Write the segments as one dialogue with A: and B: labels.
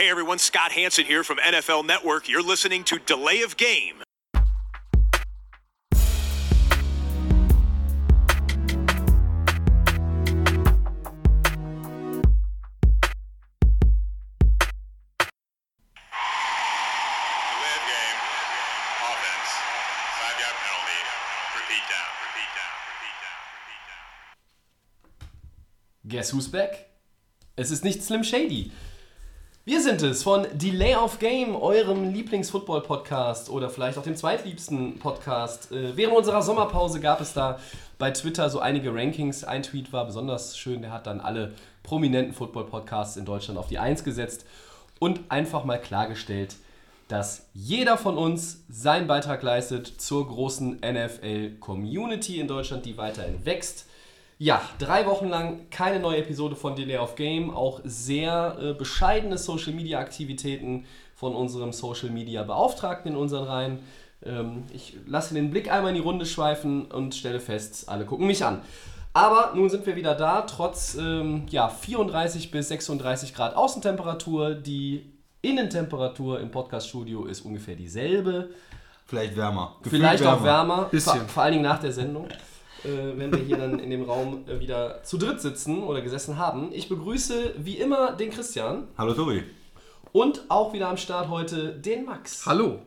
A: Hey everyone, Scott Hanson here from NFL Network. You're listening to Delay of Game.
B: Delay of game. Offense. Five yard penalty. Repeat down. Repeat down. Repeat down. Repeat down.
C: Guess who's back? Es ist nicht Slim Shady. Wir sind es von Delay of Game, eurem Lieblings-Football-Podcast oder vielleicht auch dem zweitliebsten Podcast. Äh, Während unserer Sommerpause gab es da bei Twitter so einige Rankings. Ein Tweet war besonders schön, der hat dann alle prominenten Football-Podcasts in Deutschland auf die Eins gesetzt und einfach mal klargestellt, dass jeder von uns seinen Beitrag leistet zur großen NFL-Community in Deutschland, die weiterhin wächst. Ja, drei Wochen lang keine neue Episode von Delay of Game, auch sehr äh, bescheidene Social Media Aktivitäten von unserem Social Media Beauftragten in unseren Reihen. Ähm, ich lasse den Blick einmal in die Runde schweifen und stelle fest, alle gucken mich an. Aber nun sind wir wieder da, trotz ähm, ja, 34 bis 36 Grad Außentemperatur. Die Innentemperatur im Podcaststudio ist ungefähr dieselbe.
D: Vielleicht wärmer. Gefühlt
C: Vielleicht auch wärmer,
E: Bisschen.
C: vor, vor allen Dingen nach der Sendung, äh, wenn wir hier dann in dem Raum äh, wieder zu dritt sitzen oder gesessen haben. Ich begrüße wie immer den Christian
D: Hallo Tobi.
C: und auch wieder am Start heute den Max.
E: Hallo.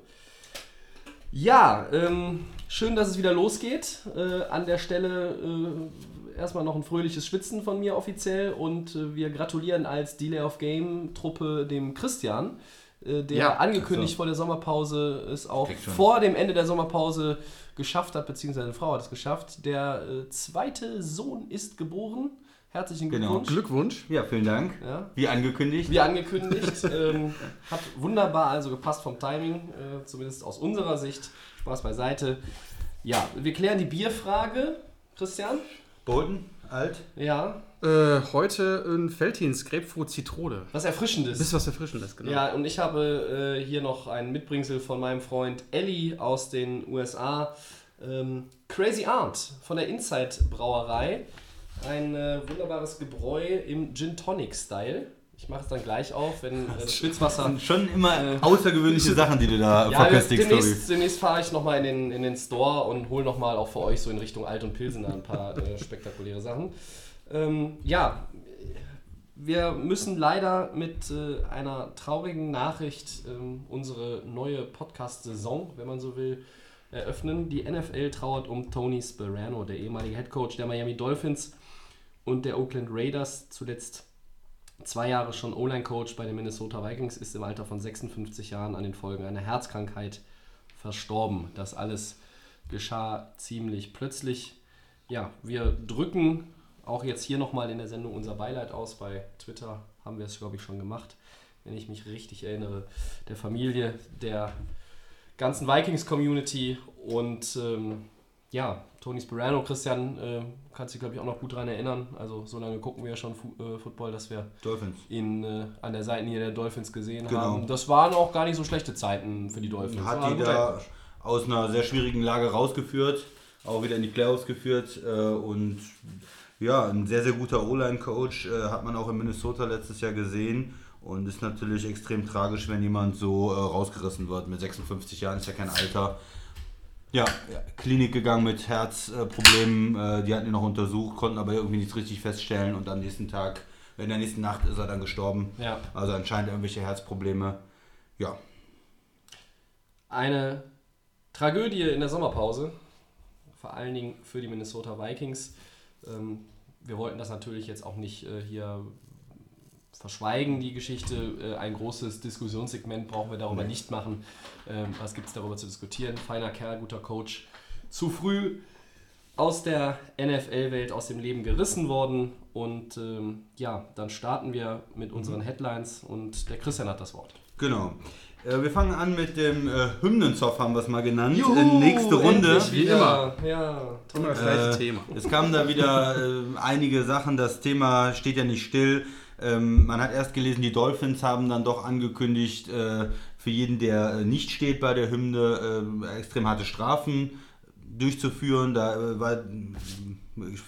C: Ja, ähm, schön, dass es wieder losgeht. Äh, an der Stelle äh, erstmal noch ein fröhliches Schwitzen von mir offiziell und äh, wir gratulieren als Delay of Game Truppe dem Christian, äh, der
E: Ja,
C: angekündigt
D: so.
C: vor der Sommerpause es auch vor dem Ende der Sommerpause geschafft hat, beziehungsweise eine Frau hat es geschafft. Der äh, zweite Sohn ist geboren. Herzlichen
D: Genau.
C: Glückwunsch.
E: Glückwunsch.
D: Ja, vielen Dank.
C: Ja.
D: Wie angekündigt.
C: Wie angekündigt. ähm, hat wunderbar also gepasst vom Timing, äh, zumindest aus unserer Sicht. Spaß beiseite. Ja, wir klären die Bierfrage. Christian?
D: Bolton, alt.
C: Ja,
E: Äh, heute ein Feldhins Grapefruit Zitrone.
C: was Erfrischendes.
E: Ist was Erfrischendes, genau.
C: Ja, und ich habe äh, hier noch ein Mitbringsel von meinem Freund Ellie aus den USA. Ähm, Crazy Aunt von der Inside Brauerei. Ein äh, wunderbares Gebräu im Gin Tonic Style. Ich mache es dann gleich auf, wenn äh, das Spitzwasser.
D: Und schon immer
C: Äh,
D: außergewöhnliche Sachen, die du da
C: Ja,
D: verköstigst,
C: demnächst, demnächst fahre ich nochmal in den, in den Store und hole nochmal auch für euch so in Richtung Alt und Pilsener ein paar äh, spektakuläre Sachen. Ähm, ja, wir müssen leider mit äh, einer traurigen Nachricht ähm, unsere neue Podcast-Saison, wenn man so will, eröffnen. Die NFL trauert um Tony Sperano, der ehemalige Headcoach der Miami Dolphins und der Oakland Raiders, zuletzt zwei Jahre schon O-Line-Coach bei den Minnesota Vikings, ist im Alter von 56 Jahren an den Folgen einer Herzkrankheit verstorben. Das alles geschah ziemlich plötzlich. Ja, wir drücken auch jetzt hier nochmal in der Sendung unser Beileid aus. Bei Twitter haben wir es, glaube ich, schon gemacht, wenn ich mich richtig erinnere. Der Familie, der ganzen Vikings-Community und ähm, ja, Tony Sperano, Christian, äh, kannst dich, glaube ich, auch noch gut daran erinnern. Also so lange gucken wir ja schon Fu äh, Football, dass wir
D: Dolphins.
C: ihn äh, an der Seitenlinie der Dolphins gesehen
D: Genau.
C: haben. Das waren auch gar nicht so schlechte Zeiten für die Dolphins.
D: Hat die da aus einer sehr schwierigen Lage rausgeführt, auch wieder in die Playoffs geführt äh, und ja, ein sehr, sehr guter O-Line-Coach äh, hat man auch in Minnesota letztes Jahr gesehen und ist natürlich extrem tragisch, wenn jemand so äh, rausgerissen wird. Mit 56 Jahren ist ja kein Alter. Ja, Klinik gegangen mit Herzproblemen, äh, die hatten ihn noch untersucht, konnten aber irgendwie nichts richtig feststellen und am nächsten Tag, in der nächsten Nacht ist er dann gestorben.
C: Ja.
D: Also anscheinend irgendwelche Herzprobleme. Ja,
C: Eine Tragödie in der Sommerpause, vor allen Dingen für die Minnesota Vikings. Ähm, wir wollten das natürlich jetzt auch nicht äh, hier verschweigen, die Geschichte. Äh, ein großes Diskussionssegment brauchen wir darüber nicht machen. Ähm, was gibt es darüber zu diskutieren? Feiner Kerl, guter Coach. Zu früh aus der NFL-Welt, aus dem Leben gerissen worden. Und ähm, ja, dann starten wir mit unseren Headlines und der Christian hat das Wort.
D: Genau. Äh, wir fangen an mit dem äh, Hymnenzoff, haben wir es mal genannt. äh, nächste Runde.
C: endlich
E: Wie
C: wieder. Ja.
E: Immer das gleiche
D: Äh,
E: Thema.
D: Es kamen da wieder äh, einige Sachen. Das Thema steht ja nicht still. Ähm, man hat erst gelesen, die Dolphins haben dann doch angekündigt, äh, für jeden, der äh, nicht steht bei der Hymne, äh, extrem harte Strafen durchzuführen. Da äh, war,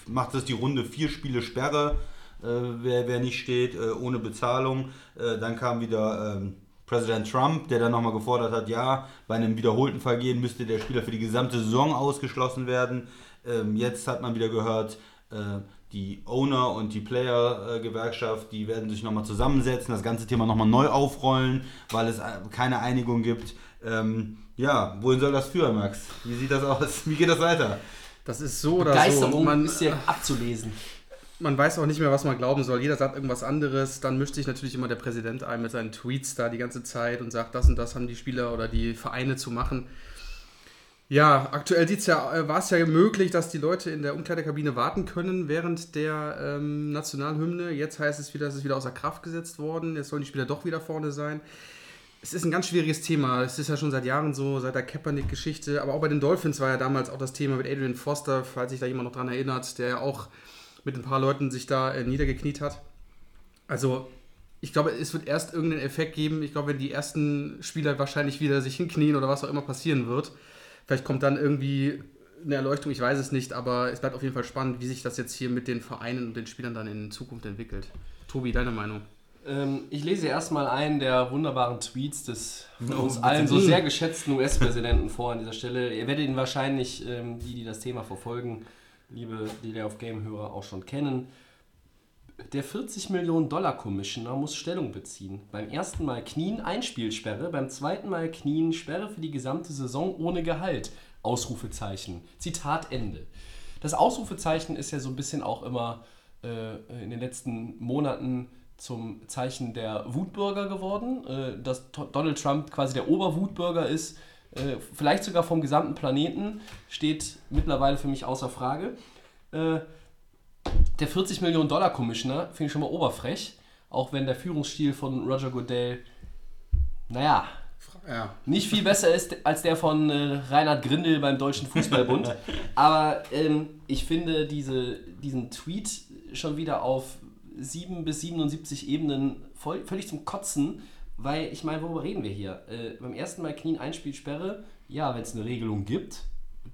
D: macht es die Runde vier Spiele Sperre. äh, wer, wer nicht steht, äh, ohne Bezahlung. Äh, dann kam wieder ähm, Präsident Trump, der dann nochmal gefordert hat, ja, bei einem wiederholten Vergehen müsste der Spieler für die gesamte Saison ausgeschlossen werden. Ähm, jetzt hat man wieder gehört, äh, die Owner und die Player-Gewerkschaft, die werden sich nochmal zusammensetzen, das ganze Thema nochmal neu aufrollen, weil es äh, keine Einigung gibt. Ähm, ja, wohin soll das führen, Max? Wie sieht das aus? Wie geht das weiter?
E: Das ist so oder
C: Begeisterung
E: so. Man,
C: ist ja abzulesen.
E: man weiß auch nicht mehr, was man glauben soll. Jeder sagt irgendwas anderes. Dann mischt sich natürlich immer der Präsident ein mit seinen Tweets da die ganze Zeit und sagt, das und das haben die Spieler oder die Vereine zu machen. Ja, aktuell ja, äh, war es ja möglich, dass die Leute in der Umkleidekabine warten können während der ähm, Nationalhymne. Jetzt heißt es wieder, es ist wieder außer Kraft gesetzt worden. Jetzt sollen die Spieler doch wieder vorne sein. Es ist ein ganz schwieriges Thema. Es ist ja schon seit Jahren so, seit der Kaepernick-Geschichte. Aber auch bei den Dolphins war ja damals auch das Thema mit Adrian Foster, falls sich da jemand noch dran erinnert, der ja auch mit ein paar Leuten sich da äh, niedergekniet hat. Also, ich glaube, es wird erst irgendeinen Effekt geben. Ich glaube, wenn die ersten Spieler wahrscheinlich wieder sich hinknien oder was auch immer passieren wird, vielleicht kommt dann irgendwie eine Erleuchtung, ich weiß es nicht, aber es bleibt auf jeden Fall spannend, wie sich das jetzt hier mit den Vereinen und den Spielern dann in Zukunft entwickelt. Tobi, deine Meinung?
C: Ähm, ich lese erstmal einen der wunderbaren Tweets des von
D: Oh,
C: uns allen so sehr geschätzten US-Präsidenten vor an dieser Stelle. Ihr werdet ihn wahrscheinlich, ähm, die, die das Thema verfolgen, liebe Delay of Game-Hörer, auch schon kennen. Der 40 Millionen Dollar Commissioner muss Stellung beziehen. Beim ersten Mal Knien Einspielsperre, beim zweiten Mal Knien Sperre für die gesamte Saison ohne Gehalt. Ausrufezeichen. Zitat Ende. Das Ausrufezeichen ist ja so ein bisschen auch immer äh, in den letzten Monaten zum Zeichen der Wutbürger geworden. Äh, dass Donald Trump quasi der Oberwutbürger ist, äh, vielleicht sogar vom gesamten Planeten, steht mittlerweile für mich außer Frage. Der 40 Millionen Dollar Commissioner finde ich schon mal oberfrech, auch wenn der Führungsstil von Roger Goodell, naja,
E: Ja.
C: nicht viel besser ist als der von äh, Reinhard Grindel beim Deutschen Fußballbund. Aber ähm, ich finde diese, diesen Tweet schon wieder auf 7 bis 77 Ebenen voll, völlig zum Kotzen, weil ich meine, worüber reden wir hier? Äh, beim ersten Mal Knien Einspielsperre, ja, wenn es eine Regelung gibt,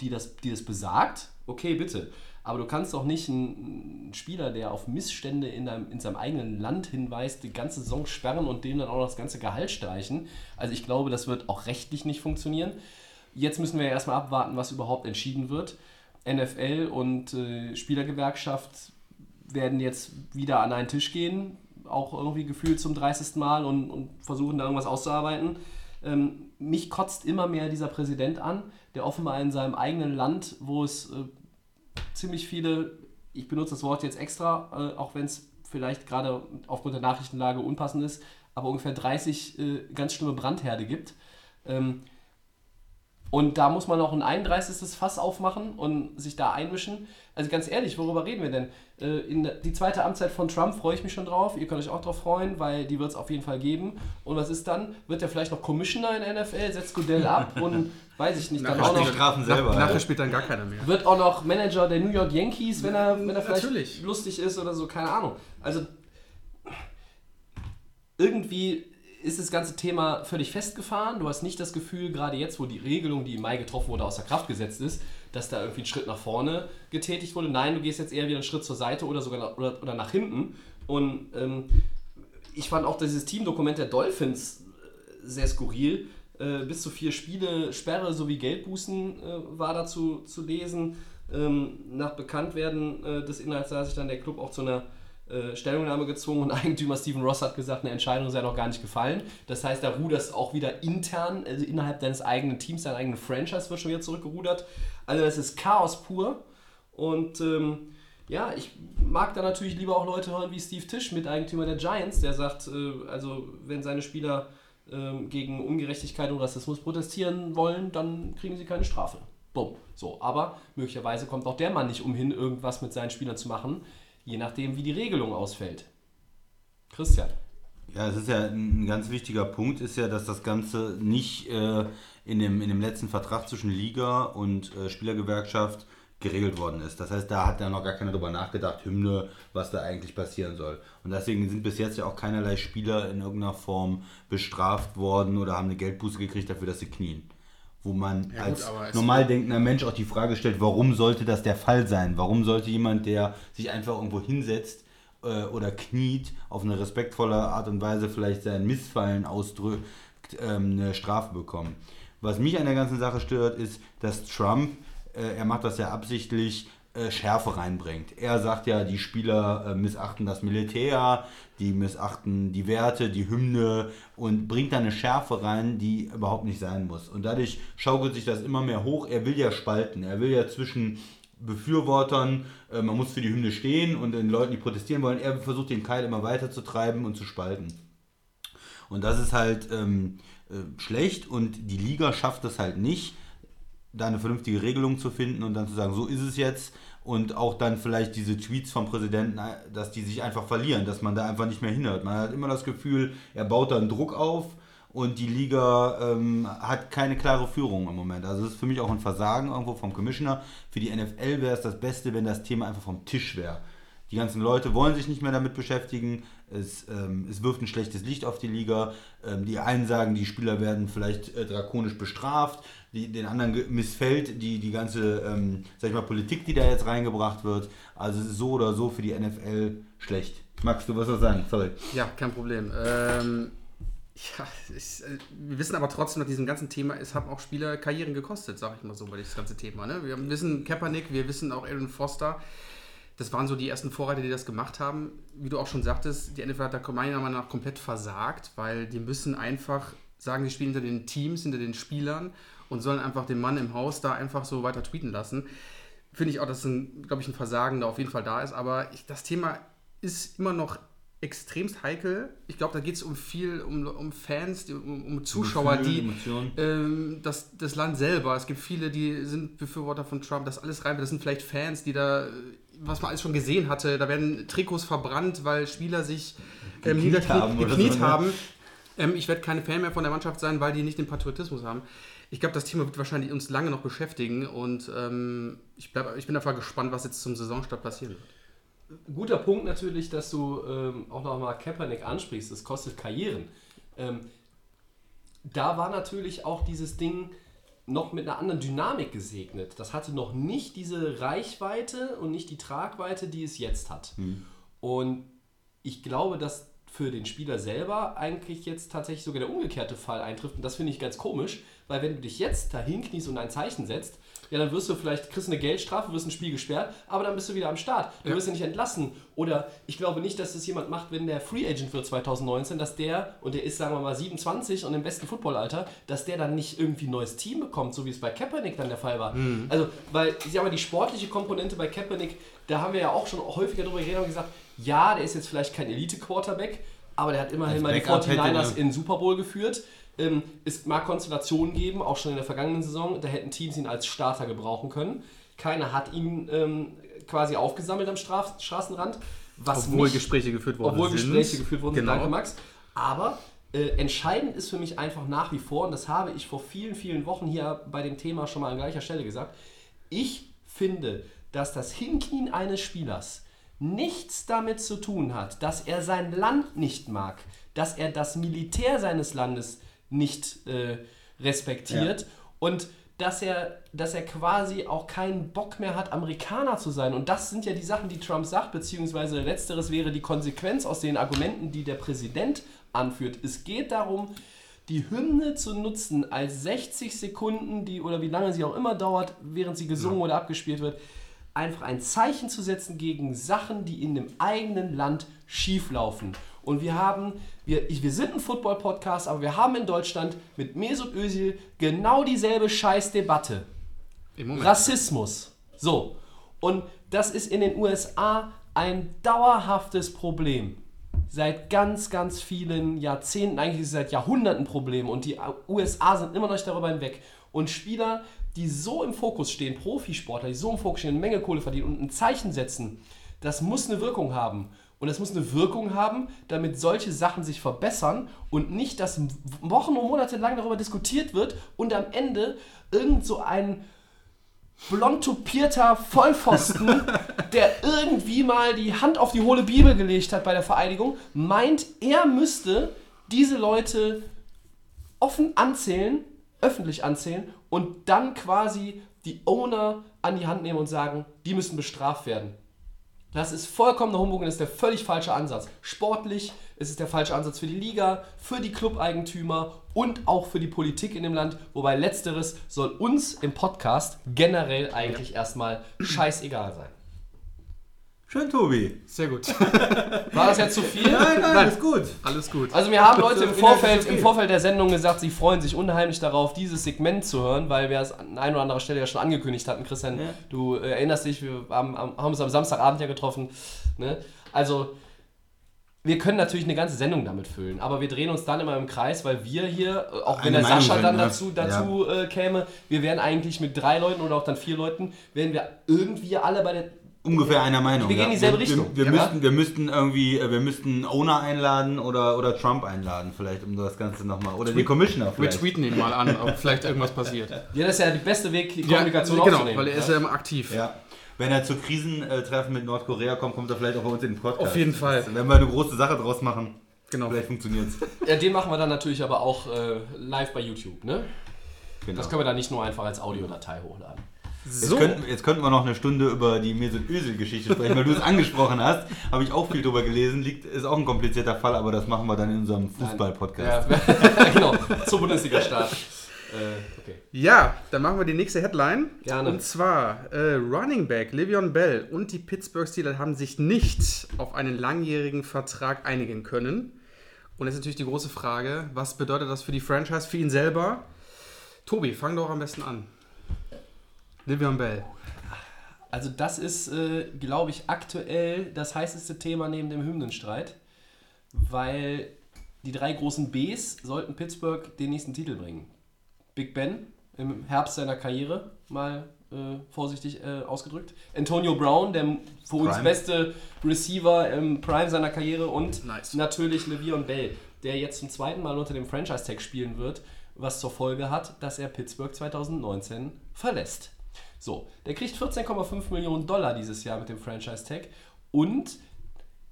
C: die das, die das besagt, okay, bitte. Aber du kannst doch nicht einen Spieler, der auf Missstände in, deinem, in seinem eigenen Land hinweist, die ganze Saison sperren und dem dann auch noch das ganze Gehalt streichen. Also ich glaube, das wird auch rechtlich nicht funktionieren. Jetzt müssen wir erstmal abwarten, was überhaupt entschieden wird. NFL und äh, Spielergewerkschaft werden jetzt wieder an einen Tisch gehen, auch irgendwie gefühlt zum 30. Mal und, und versuchen da irgendwas auszuarbeiten. Ähm, mich kotzt immer mehr dieser Präsident an, der offenbar in seinem eigenen Land, wo es äh, ziemlich viele, ich benutze das Wort jetzt extra, äh, auch wenn es vielleicht gerade aufgrund der Nachrichtenlage unpassend ist, aber ungefähr 30 äh, ganz schlimme Brandherde gibt. Ähm, und da muss man noch ein 31. Fass aufmachen und sich da einmischen. Also ganz ehrlich, worüber reden wir denn? Äh, in die zweite Amtszeit von Trump freue ich mich schon drauf. Ihr könnt euch auch drauf freuen, weil die wird es auf jeden Fall geben. Und was ist dann? Wird er vielleicht noch Commissioner in der NFL? Setzt Goodell ab und weiß ich nicht. Dann
E: Nachher
C: auch
D: Die
C: noch,
D: Strafen selber.
E: Nach, nachher spielt dann gar keiner mehr.
C: wird auch noch Manager der New York Yankees, wenn er, wenn er vielleicht
E: Natürlich.
C: lustig ist oder so, keine Ahnung. Also irgendwie ist das ganze Thema völlig festgefahren. Du hast nicht das Gefühl, gerade jetzt, wo die Regelung, die im Mai getroffen wurde, außer Kraft gesetzt ist, dass da irgendwie ein Schritt nach vorne getätigt wurde. Nein, du gehst jetzt eher wieder einen Schritt zur Seite oder sogar nach, oder, oder nach hinten. Und ähm, ich fand auch dieses Teamdokument der Dolphins äh, sehr skurril. Äh, bis zu vier Spiele Sperre sowie Geldbußen äh, war dazu zu lesen. Ähm, nach Bekanntwerden äh, des Inhalts sah sich dann der Club auch zu einer äh, Stellungnahme gezwungen und Eigentümer Steven Ross hat gesagt, eine Entscheidung sei noch gar nicht gefallen. Das heißt, da ruderst auch wieder intern, also innerhalb deines eigenen Teams, deiner eigenen Franchise wird schon wieder zurückgerudert. Also das ist Chaos pur. Und ähm, ja, ich mag da natürlich lieber auch Leute hören wie Steve Tisch, Miteigentümer der Giants, der sagt, äh, also wenn seine Spieler ähm, gegen Ungerechtigkeit und Rassismus protestieren wollen, dann kriegen sie keine Strafe. Bumm. So, aber möglicherweise kommt auch der Mann nicht umhin, irgendwas mit seinen Spielern zu machen, je nachdem, wie die Regelung ausfällt. Christian.
D: Ja, es ist ja ein ganz wichtiger Punkt, ist ja, dass das Ganze nicht äh, in, dem, in dem letzten Vertrag zwischen Liga und äh, Spielergewerkschaft geregelt worden ist. Das heißt, da hat ja noch gar keiner drüber nachgedacht, Hymne, was da eigentlich passieren soll. Und deswegen sind bis jetzt ja auch keinerlei Spieler in irgendeiner Form bestraft worden oder haben eine Geldbuße gekriegt dafür, dass sie knien. Wo man
E: Ja, gut,
D: als
E: es-
D: normal denkender Mensch auch die Frage stellt, warum sollte das der Fall sein? Warum sollte jemand, der sich einfach irgendwo hinsetzt äh, oder kniet, auf eine respektvolle Art und Weise vielleicht sein Missfallen ausdrückt, ähm, eine Strafe bekommen. Was mich an der ganzen Sache stört, ist, dass Trump, äh, er macht das ja absichtlich, Schärfe reinbringt. Er sagt ja, die Spieler äh, missachten das Militär, die missachten die Werte, die Hymne und bringt da eine Schärfe rein, die überhaupt nicht sein muss. Und dadurch schaukelt sich das immer mehr hoch. Er will ja spalten. Er will ja zwischen Befürwortern, äh, man muss für die Hymne stehen und den Leuten, die protestieren wollen, er versucht den Keil immer weiter zu treiben und zu spalten. Und das ist halt ähm, äh, schlecht und die Liga schafft es halt nicht, da eine vernünftige Regelung zu finden und dann zu sagen, so ist es jetzt und auch dann vielleicht diese Tweets vom Präsidenten, äh, dass die sich einfach verlieren, dass man da einfach nicht mehr hinhört. Man hat immer das Gefühl, er baut da einen Druck auf und die Liga ähm, hat keine klare Führung im Moment. Also das ist für mich auch ein Versagen irgendwo vom Commissioner. Für die NFL wäre es das Beste, wenn das Thema einfach vom Tisch wäre. Die ganzen Leute wollen sich nicht mehr damit beschäftigen. Es, ähm, es wirft ein schlechtes Licht auf die Liga. Ähm, die einen sagen, die Spieler werden vielleicht äh, drakonisch bestraft. Die, den anderen missfällt die, die ganze ähm, sag ich mal, Politik, die da jetzt reingebracht wird. Also es ist so oder so für die NFL schlecht. Max, du was sagen? Sorry.
E: Ja, kein Problem. Ähm, ja, ich, äh, wir wissen aber trotzdem, nach diesem ganzen Thema, es haben auch Spieler Karrieren gekostet, sag ich mal so, bei diesem ganzen Thema. Ne? Wir wissen Kaepernick, wir wissen auch Aaron Foster. Das waren so die ersten Vorreiter, die das gemacht haben. Wie du auch schon sagtest, die NFL hat da meiner Meinung nach komplett versagt, weil die müssen einfach sagen, sie spielen hinter den Teams, hinter den Spielern und sollen einfach den Mann im Haus da einfach so weiter tweeten lassen. Finde ich auch, dass ein, glaube ich, ein Versagen da auf jeden Fall da ist. Aber ich, das Thema ist immer noch extremst heikel. Ich glaube, da geht es um viel, um, um Fans, um, um Zuschauer,
D: Gefühle,
E: die ähm, das, das Land selber. Es gibt viele, die sind Befürworter von Trump, das alles rein. Das sind vielleicht Fans, die da, äh, was man alles schon gesehen hatte, da werden Trikots verbrannt, weil Spieler sich ähm,
D: Gekniet haben
E: gekniet
D: so, ne?
E: haben. Ähm, ich werde keine Fan mehr von der Mannschaft sein, weil die nicht den Patriotismus haben. Ich glaube, das Thema wird wahrscheinlich uns lange noch beschäftigen und ähm, ich, bleib, ich bin einfach gespannt, was jetzt zum Saisonstart passieren wird.
C: Guter Punkt natürlich, dass du ähm, auch nochmal Kaepernick ansprichst. Es kostet Karrieren. Ähm, da war natürlich auch dieses Ding noch mit einer anderen Dynamik gesegnet. Das hatte noch nicht diese Reichweite und nicht die Tragweite, die es jetzt hat. Und ich glaube, dass für den Spieler selber eigentlich jetzt tatsächlich sogar der umgekehrte Fall eintrifft. Und das finde ich ganz komisch, weil wenn du dich jetzt da hinkniest und ein Zeichen setzt, ja, dann wirst du vielleicht, kriegst eine Geldstrafe, wirst ein Spiel gesperrt, aber dann bist du wieder am Start. Du wirst ja nicht entlassen. Oder ich glaube nicht, dass das jemand macht, wenn der Free Agent wird 2019, dass der, und der ist, sagen wir mal, 27 und im besten Footballalter, dass der dann nicht irgendwie ein neues Team bekommt, so wie es bei Kaepernick dann der Fall war. Also, weil, ich sag mal, die sportliche Komponente bei Kaepernick, da haben wir ja auch schon häufiger drüber geredet und gesagt, ja, der ist jetzt vielleicht kein Elite-Quarterback, aber der hat immerhin
D: Als
C: mal die
D: Backup hätte
C: 49ers
D: der-
C: in Super Bowl geführt. Ähm, es mag Konstellationen geben, auch schon in der vergangenen Saison, da hätten Teams ihn als Starter gebrauchen können. Keiner hat ihn ähm, quasi aufgesammelt am Straf Straßenrand. Was
E: Obwohl
C: mich-
E: Gespräche geführt worden
C: obwohl
E: sind.
C: Gespräche geführt wurden,
E: Genau.
C: danke Max. Aber äh, entscheidend ist für mich einfach nach wie vor, und das habe ich vor vielen, vielen Wochen hier bei dem Thema schon mal an gleicher Stelle gesagt, ich finde, dass das Hinknien eines Spielers nichts damit zu tun hat, dass er sein Land nicht mag, dass er das Militär seines Landes nicht äh, respektiert und dass er, dass er quasi auch keinen Bock mehr hat, Amerikaner zu sein. Und das sind ja die Sachen, die Trump sagt, beziehungsweise letzteres wäre die Konsequenz aus den Argumenten, die der Präsident anführt. Es geht darum, die Hymne zu nutzen als 60 Sekunden, die oder wie lange sie auch immer dauert, während sie gesungen oder abgespielt wird, einfach ein Zeichen zu setzen gegen Sachen, die in dem eigenen Land schieflaufen. Und wir haben, wir, ich, wir sind ein Football-Podcast, aber wir haben in Deutschland mit Mesut Özil genau dieselbe Scheißdebatte. Rassismus. So. Und das ist in den USA ein dauerhaftes Problem. Seit ganz, ganz vielen Jahrzehnten, eigentlich seit Jahrhunderten Problem. Und die USA sind immer noch nicht darüber hinweg. Und Spieler, die so im Fokus stehen, Profisportler, die so im Fokus stehen, eine Menge Kohle verdienen und ein Zeichen setzen, das muss eine Wirkung haben. Und das muss eine Wirkung haben, damit solche Sachen sich verbessern und nicht, dass Wochen und Monate lang darüber diskutiert wird und am Ende irgend so ein blond tupierter Vollpfosten, der irgendwie mal die Hand auf die hohle Bibel gelegt hat bei der Vereidigung, meint, er müsste diese Leute offen anzählen, öffentlich anzählen und dann quasi die Owner an die Hand nehmen und sagen, die müssen bestraft werden. Das ist vollkommener Humbug und das ist der völlig falsche Ansatz. Sportlich ist es der falsche Ansatz für die Liga, für die Clubeigentümer und auch für die Politik in dem Land. Wobei letzteres soll uns im Podcast generell eigentlich erstmal scheißegal sein.
D: Schön, Tobi.
E: Sehr gut.
C: War das jetzt zu viel?
D: Nein, nein, ist gut.
E: Alles gut.
C: Also mir haben Leute im Vorfeld, im Vorfeld der Sendung gesagt, sie freuen sich unheimlich darauf, dieses Segment zu hören, weil wir es an ein oder anderer Stelle ja schon angekündigt hatten. Christian,
D: Ja.
C: du äh, erinnerst dich, wir haben, haben uns am Samstagabend ja getroffen. Ne? Also wir können natürlich eine ganze Sendung damit füllen, aber wir drehen uns dann immer im Kreis, weil wir hier, äh, auch wenn
D: Eine
C: der
D: Meinung
C: Sascha dann
D: ne?
C: dazu, dazu äh, käme, wir wären eigentlich mit drei Leuten oder auch dann vier Leuten, wären wir irgendwie alle bei der
D: Ungefähr einer Meinung.
C: Wir gehen in
D: ja.
C: dieselbe
D: wir,
C: Richtung,
D: Wir, wir,
C: ja?
D: müssten, wir müssten irgendwie, äh, wir müssten Owner einladen oder, oder Trump einladen, vielleicht, um das Ganze nochmal. Oder die Commissioner
E: Wir
D: vielleicht.
E: tweeten ihn mal an, ob vielleicht irgendwas passiert.
C: Ja, das ist ja der beste Weg, die Kommunikation
E: genau,
C: aufzunehmen.
E: weil er ist ja immer aktiv.
D: Ja. Wenn er zu Krisentreffen mit Nordkorea kommt, kommt er vielleicht auch bei uns in den Podcast.
E: Auf jeden Fall.
D: Wenn wir eine große Sache draus machen,
E: Genau.
D: vielleicht funktioniert es.
C: Ja, den machen wir dann natürlich aber auch äh, live bei YouTube, ne?
D: Genau.
C: Das können wir dann nicht nur einfach als Audiodatei hochladen.
D: Jetzt, könnten, jetzt könnten wir noch eine Stunde über die Mesut Özil-Geschichte sprechen, weil du es angesprochen hast. Habe ich auch viel drüber gelesen. Liegt, ist auch ein komplizierter Fall, aber das machen wir dann in unserem Fußball-Podcast.
C: Ja, genau, zur Bundesliga-Start. Äh, okay.
E: Ja, dann machen wir die nächste Headline.
C: Gerne.
E: Und zwar äh, Running Back Le'Veon Bell und die Pittsburgh Steelers haben sich nicht auf einen langjährigen Vertrag einigen können. Und jetzt natürlich die große Frage, was bedeutet das für die Franchise, für ihn selber? Tobi, fang doch am besten an. Le'Veon Bell.
C: Also das ist, äh, glaube ich, aktuell das heißeste Thema neben dem Hymnenstreit, weil die drei großen Bs sollten Pittsburgh den nächsten Titel bringen. Big Ben im Herbst seiner Karriere, mal äh, vorsichtig äh, ausgedrückt. Antonio Brown, der für uns
D: Prime.
C: beste Receiver im Prime seiner Karriere und
E: Nice.
C: natürlich Le'Veon Bell, der jetzt zum zweiten Mal unter dem Franchise-Tag spielen wird, was zur Folge hat, dass er Pittsburgh 2019 verlässt. So, der kriegt 14,5 Millionen Dollar dieses Jahr mit dem Franchise-Tag und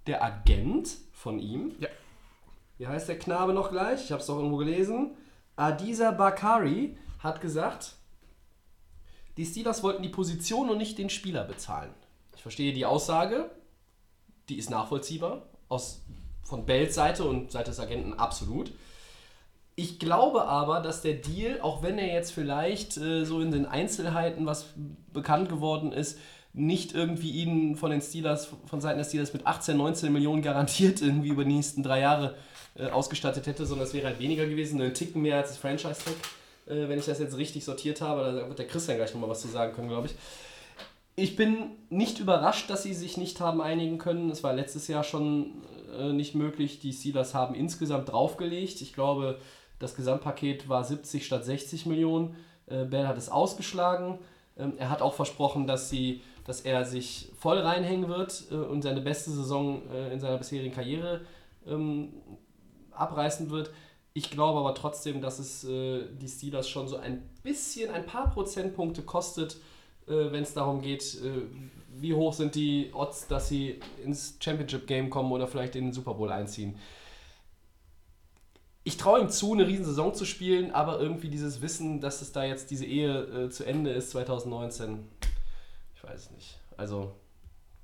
C: der Agent von ihm,
E: Ja.
C: wie heißt der Knabe noch gleich? Ich habe es doch irgendwo gelesen. Adisa Bakari hat gesagt, die Steelers wollten die Position und nicht den Spieler bezahlen. Ich verstehe die Aussage, die ist nachvollziehbar, aus, von Bells Seite und Seite des Agenten absolut. Ich glaube aber, dass der Deal, auch wenn er jetzt vielleicht äh, so in den Einzelheiten, was bekannt geworden ist, nicht irgendwie ihn von den Steelers, von Seiten der Steelers mit 18, 19 Millionen garantiert irgendwie über die nächsten drei Jahre äh, ausgestattet hätte, sondern es wäre halt weniger gewesen, nur ein Ticken mehr als das Franchise-Tag, äh, wenn ich das jetzt richtig sortiert habe. Da wird der Christian gleich nochmal was zu sagen können, glaube ich. Ich bin nicht überrascht, dass sie sich nicht haben einigen können. Es war letztes Jahr schon äh, nicht möglich. Die Steelers haben insgesamt draufgelegt. Ich glaube, das Gesamtpaket war 70 statt 60 Millionen. Äh, Bell hat es ausgeschlagen. Ähm, er hat auch versprochen, dass, sie, dass er sich voll reinhängen wird äh, und seine beste Saison äh, in seiner bisherigen Karriere ähm, abreißen wird. Ich glaube aber trotzdem, dass es die Steelers schon so ein bisschen, ein paar Prozentpunkte kostet, wenn es darum geht, wie hoch sind die Odds, dass sie ins Championship Game kommen oder vielleicht in den Super Bowl einziehen. Ich traue ihm zu, eine Riesensaison zu spielen, aber irgendwie dieses Wissen, dass es da jetzt diese Ehe äh, zu Ende ist 2019, ich weiß es nicht. Also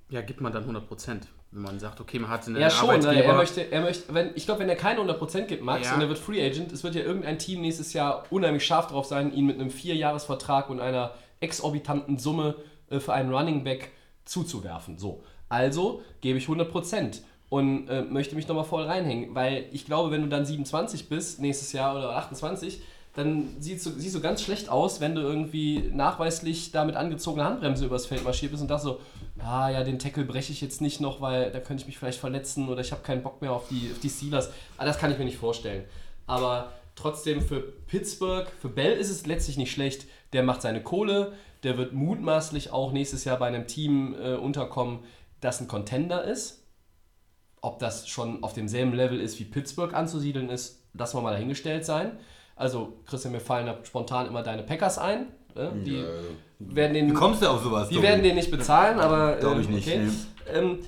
E: Ja, gibt man dann 100 Prozent. Wenn man sagt, okay, man hat einen
C: ja, schon. Ne?
E: Arbeitgeber.
C: Er möchte, er möchte, wenn, ich glaube, wenn er keine 100% gibt, Max,
E: Ja.
C: und er wird Free Agent, es wird ja irgendein Team nächstes Jahr unheimlich scharf drauf sein, ihn mit einem Vierjahresvertrag und einer exorbitanten Summe äh, für einen Running Back zuzuwerfen. So. Also gebe ich 100% und äh, möchte mich nochmal voll reinhängen, weil ich glaube, wenn du dann 27 bist, nächstes Jahr oder 28, dann siehst du, siehst du ganz schlecht aus, wenn du irgendwie nachweislich da mit angezogener Handbremse übers Feld marschiert bist und dachtest so, ah ja, den Tackle breche ich jetzt nicht noch, weil da könnte ich mich vielleicht verletzen oder ich habe keinen Bock mehr auf die, auf die Steelers. Ah, das kann ich mir nicht vorstellen. Aber trotzdem für Pittsburgh, für Bell ist es letztlich nicht schlecht. Der macht seine Kohle, der wird mutmaßlich auch nächstes Jahr bei einem Team äh, unterkommen, das ein Contender ist. Ob das schon auf demselben Level ist, wie Pittsburgh anzusiedeln ist, lassen wir mal dahingestellt sein. Also, Christian, mir fallen da spontan immer deine Packers ein. äh, Die werden den,
D: Wie kommst du auf sowas?
C: die werden den nicht bezahlen, aber.
D: Glaub ich
C: ähm,
D: nicht,
C: Okay.
D: nee.
C: Ähm,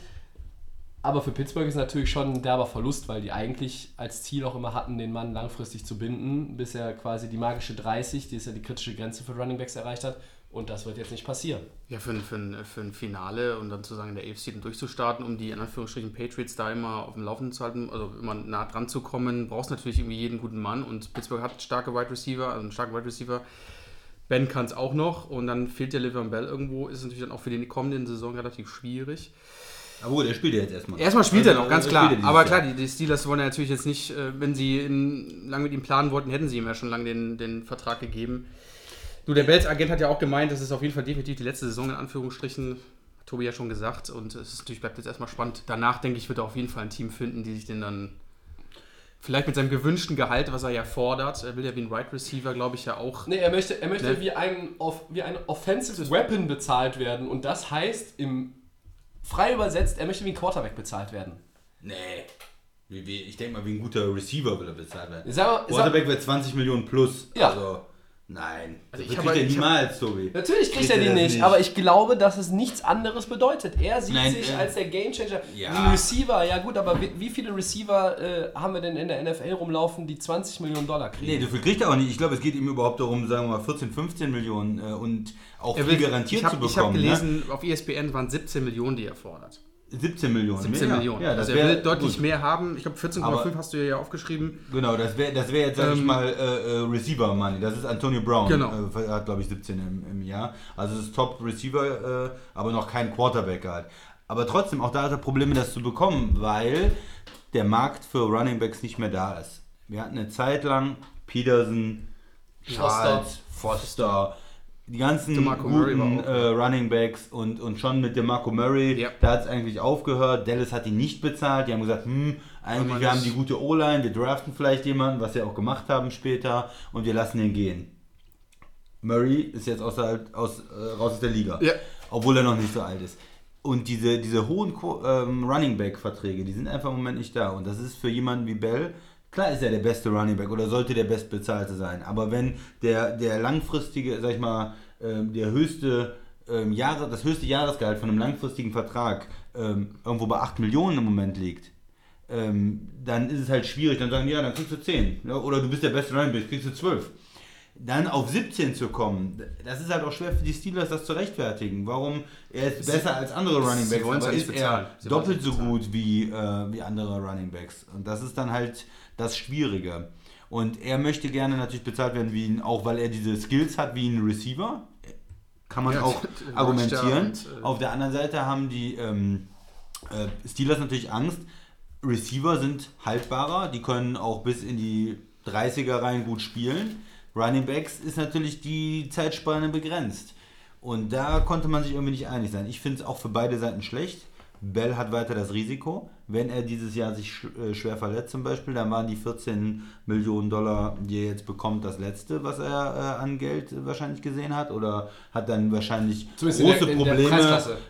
C: aber für Pittsburgh ist natürlich schon ein derber Verlust, weil die eigentlich als Ziel auch immer hatten, den Mann langfristig zu binden, bis er quasi die magische 30, die ist ja die kritische Grenze für Runningbacks erreicht hat. Und das wird jetzt nicht passieren.
E: Ja, für ein, für, ein, für ein Finale und dann sozusagen in der AFC dann durchzustarten, um die in Anführungsstrichen Patriots da immer auf dem Laufenden zu halten, also immer nah dran zu kommen, brauchst natürlich irgendwie jeden guten Mann und Pittsburgh hat starke Wide Receiver, also einen starken Wide Receiver. Ben kann es auch noch und dann fehlt der Le'Veon Bell irgendwo, ist natürlich dann auch für die kommende Saison relativ schwierig.
D: Aber gut, er spielt ja jetzt erstmal.
E: Erstmal spielt er
D: Also,
E: noch, ganz
D: er
E: klar. Aber klar, die, die Steelers wollen ja natürlich jetzt nicht, äh, wenn sie lange mit ihm planen wollten, hätten sie ihm ja schon lange den, den Vertrag gegeben. Du, der Bells Agent hat ja auch gemeint, das ist auf jeden Fall definitiv die letzte Saison in Anführungsstrichen. Hat Tobi ja schon gesagt. Und es ist natürlich bleibt jetzt erstmal spannend. Danach, denke ich, wird er auf jeden Fall ein Team finden, die sich den dann vielleicht mit seinem gewünschten Gehalt, was er ja fordert, er will ja wie ein Wide Receiver, glaube ich, ja auch.
C: Nee, er möchte, er möchte
E: Ne?
C: wie, ein, wie ein Offensive Weapon bezahlt werden. Und das heißt, im frei übersetzt, er möchte wie ein Quarterback bezahlt werden.
D: Nee. Wie, wie, ich denke mal, wie ein guter Receiver will er bezahlt werden.
C: Sag mal- sag-
D: Quarterback wird 20 Millionen plus.
C: Ja.
D: Also, nein.
E: Also ich
D: kriegt
E: hab-
D: er
E: ich hab-
D: niemals, Tobi.
C: Natürlich kriegt
D: Kriegt
C: er die nicht,
D: nicht.
C: aber ich glaube, dass es nichts anderes bedeutet. Er sieht
D: Nein,
C: sich
D: äh,
C: als der Gamechanger.
D: ja.
C: Ein Receiver, ja gut, aber wie, wie viele Receiver äh, haben wir denn in der NFL rumlaufen, die 20 Millionen Dollar kriegen?
D: Nee, dafür kriegt er auch nicht. Ich glaube, es geht ihm überhaupt darum, sagen wir mal, 14, 15 Millionen äh, und auch
E: Er
D: viel
E: will,
D: garantiert
E: ich habe
D: zu bekommen.
E: hab gelesen, auf E ESPN waren 17 Millionen, die er fordert.
D: Ne? 17 Millionen.
E: 17
D: ja,
E: Millionen.
D: Ja, das
E: also er will deutlich
D: gut.
E: mehr haben. Ich glaube 14,5
D: Aber-
E: hast du ja aufgeschrieben.
D: Genau, das wäre das wär jetzt, sag ich
E: Ähm,
D: mal, äh, äh, Receiver Money. Das ist Antonio Brown.
E: Genau.
D: Äh, hat, glaube ich, 17 im, im Jahr. Also es ist Top Receiver, äh, aber noch kein Quarterback halt. Aber trotzdem, auch da hat er Probleme, das zu bekommen, weil der Markt für Running Backs nicht mehr da ist. Wir hatten eine Zeit lang Peterson, Charles, Foster, die ganzen guten äh, Running Backs und, und schon mit DeMarco Murray,
E: Ja.
D: da hat es eigentlich aufgehört. Dallas hat ihn nicht bezahlt. Die haben gesagt, hm, eigentlich wir haben die gute O-Line, wir draften vielleicht jemanden, was sie auch gemacht haben später und wir lassen ihn gehen. Murray ist jetzt außerhalb, aus, äh, raus aus der Liga,
E: Ja.
D: obwohl er noch nicht so alt ist. Und diese, diese hohen Qu- ähm, Running Back Verträge, die sind einfach im Moment nicht da. Und das ist für jemanden wie Bell, klar ist er der beste Running Back oder sollte der bestbezahlte sein. Aber wenn der, der langfristige, sag ich mal, ähm, der höchste ähm, Jahre, das höchste Jahresgehalt von einem langfristigen Vertrag ähm, irgendwo bei 8 Millionen im Moment liegt, dann ist es halt schwierig. Dann sagen die, ja, dann kriegst du 10. Ja, oder du bist der beste Running Back, kriegst du 12. Dann auf 17 zu kommen, das ist halt auch schwer für die Steelers, das zu rechtfertigen. Warum er ist besser als andere Running Backs, aber ist er doppelt so gut wie, äh, wie andere Running Backs. Und das ist dann halt das Schwierige. Und er möchte gerne natürlich bezahlt werden, wie ein, auch weil er diese Skills hat wie ein Receiver. Kann man
E: Ja,
D: auch argumentieren.
E: Und, äh,
D: Auf der anderen Seite haben die ähm, äh, Steelers natürlich Angst. Receiver sind haltbarer, die können auch bis in die 30er rein gut spielen. Running Backs ist natürlich die Zeitspanne begrenzt. Und da konnte man sich irgendwie nicht einig sein. Ich finde es auch für beide Seiten schlecht. Bell hat weiter das Risiko. Wenn er dieses Jahr sich äh, schwer verletzt zum Beispiel, dann waren die 14 Millionen Dollar, die er jetzt bekommt, das letzte, was er äh, an Geld wahrscheinlich gesehen hat. Oder hat dann wahrscheinlich
C: Zumindest in
D: große
C: der-
D: Probleme.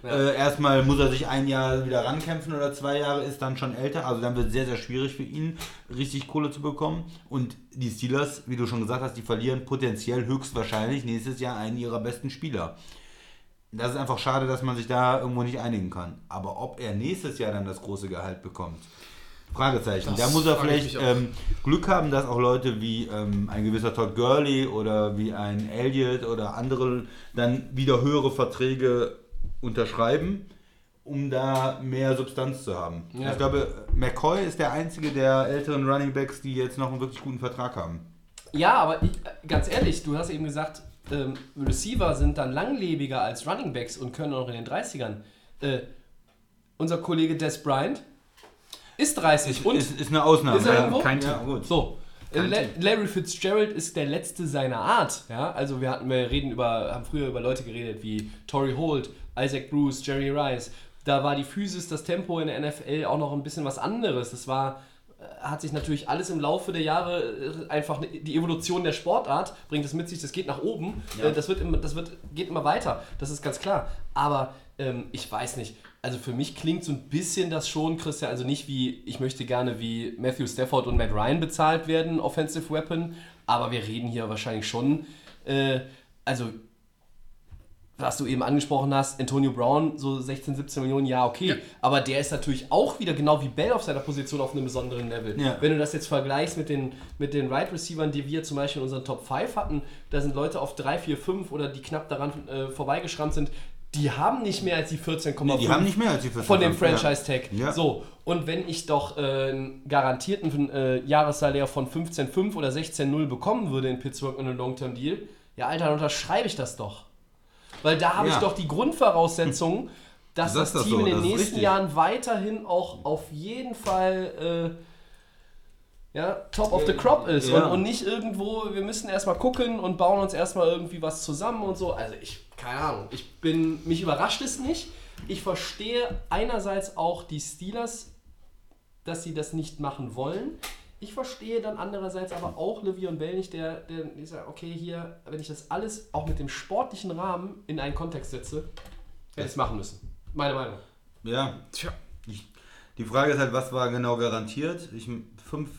C: Ja.
D: äh, erstmal muss er sich ein Jahr wieder rankämpfen oder zwei Jahre ist dann schon älter. Also dann wird es sehr, sehr schwierig für ihn, richtig Kohle zu bekommen. Und die Steelers, wie du schon gesagt hast, die verlieren potenziell höchstwahrscheinlich nächstes Jahr einen ihrer besten Spieler. Das ist einfach schade, dass man sich da irgendwo nicht einigen kann. Aber ob er nächstes Jahr dann das große Gehalt bekommt, Fragezeichen.
E: Das
D: da muss er vielleicht ähm, Glück haben, dass auch Leute wie ähm, ein gewisser Todd Gurley oder wie ein Elliott oder andere dann wieder höhere Verträge unterschreiben, um da mehr Substanz zu haben.
C: Ja.
D: Ich glaube, McCoy ist der einzige der älteren Running Backs, die jetzt noch einen wirklich guten Vertrag haben.
C: Ja, aber ich, äh, ganz ehrlich, du hast eben gesagt, ähm, Receiver sind dann langlebiger als Running Backs und können auch in den 30ern. Äh, unser Kollege Des Bryant ist 30 und
D: ist, ist eine Ausnahme.
C: Ist er
D: ja.
C: irgendwo?
E: Kein
D: ja,
E: Team.
D: gut.
C: so.
E: Kein.
C: Larry Fitzgerald ist der letzte seiner Art. Ja, also wir hatten, wir reden über, haben früher über Leute geredet wie Torrey Holt, Isaac Bruce, Jerry Rice. Da war die Physis, das Tempo in der NFL auch noch ein bisschen was anderes. Das war, hat sich natürlich alles im Laufe der Jahre äh, einfach ne- die Evolution der Sportart bringt es mit sich. Das geht nach oben.
D: Ja.
C: Äh, Das wird immer, das wird geht immer weiter. Das ist ganz klar. Aber ähm, ich weiß nicht. Also für mich klingt so ein bisschen das schon, Christian, also nicht wie, ich möchte gerne wie Matthew Stafford und Matt Ryan bezahlt werden, Offensive Weapon, aber wir reden hier wahrscheinlich schon, äh, also was du eben angesprochen hast, Antonio Brown, so 16, 17 Millionen, ja, okay. Aber der ist natürlich auch wieder genau wie Bell auf seiner Position auf einem besonderen Level.
D: Ja.
C: Wenn du das jetzt vergleichst mit den, mit den Right Receivern, die wir zum Beispiel in unseren Top 5 hatten, da sind Leute auf 3, 4, 5 oder die knapp daran äh, vorbeigeschrammt sind, die haben nicht mehr als die 14,5
D: Nee, die haben nicht mehr als die 14,5,
C: von dem
D: ja.
C: Franchise-Tag.
D: Ja.
C: So, und wenn ich doch äh, einen garantierten äh, Jahressalär von 15,5 oder 16,0 bekommen würde in Pittsburgh in einem Long-Term-Deal, ja, Alter, dann unterschreibe ich das doch. Weil da habe ich
D: Ja.
C: doch die Grundvoraussetzung, dass
D: Du
C: das
D: das
C: Team
D: so,
C: in den nächsten
D: richtig.
C: Jahren weiterhin auch auf jeden Fall äh, ja, top of the crop ist
D: Ja.
C: und, und nicht irgendwo, wir müssen erstmal gucken und bauen uns erstmal irgendwie was zusammen und so. Also ich, keine Ahnung, ich bin, mich überrascht es nicht. Ich verstehe einerseits auch die Steelers, dass sie das nicht machen wollen. Ich verstehe dann andererseits aber auch Le'Veon Bell nicht, der, der ich sage, okay, hier, wenn ich das alles auch mit dem sportlichen Rahmen in einen Kontext setze, hätte ich es machen müssen. Meine Meinung.
D: Ja,
E: Tja.
D: ich, die Frage ist halt, was war genau garantiert? Ich, fünf,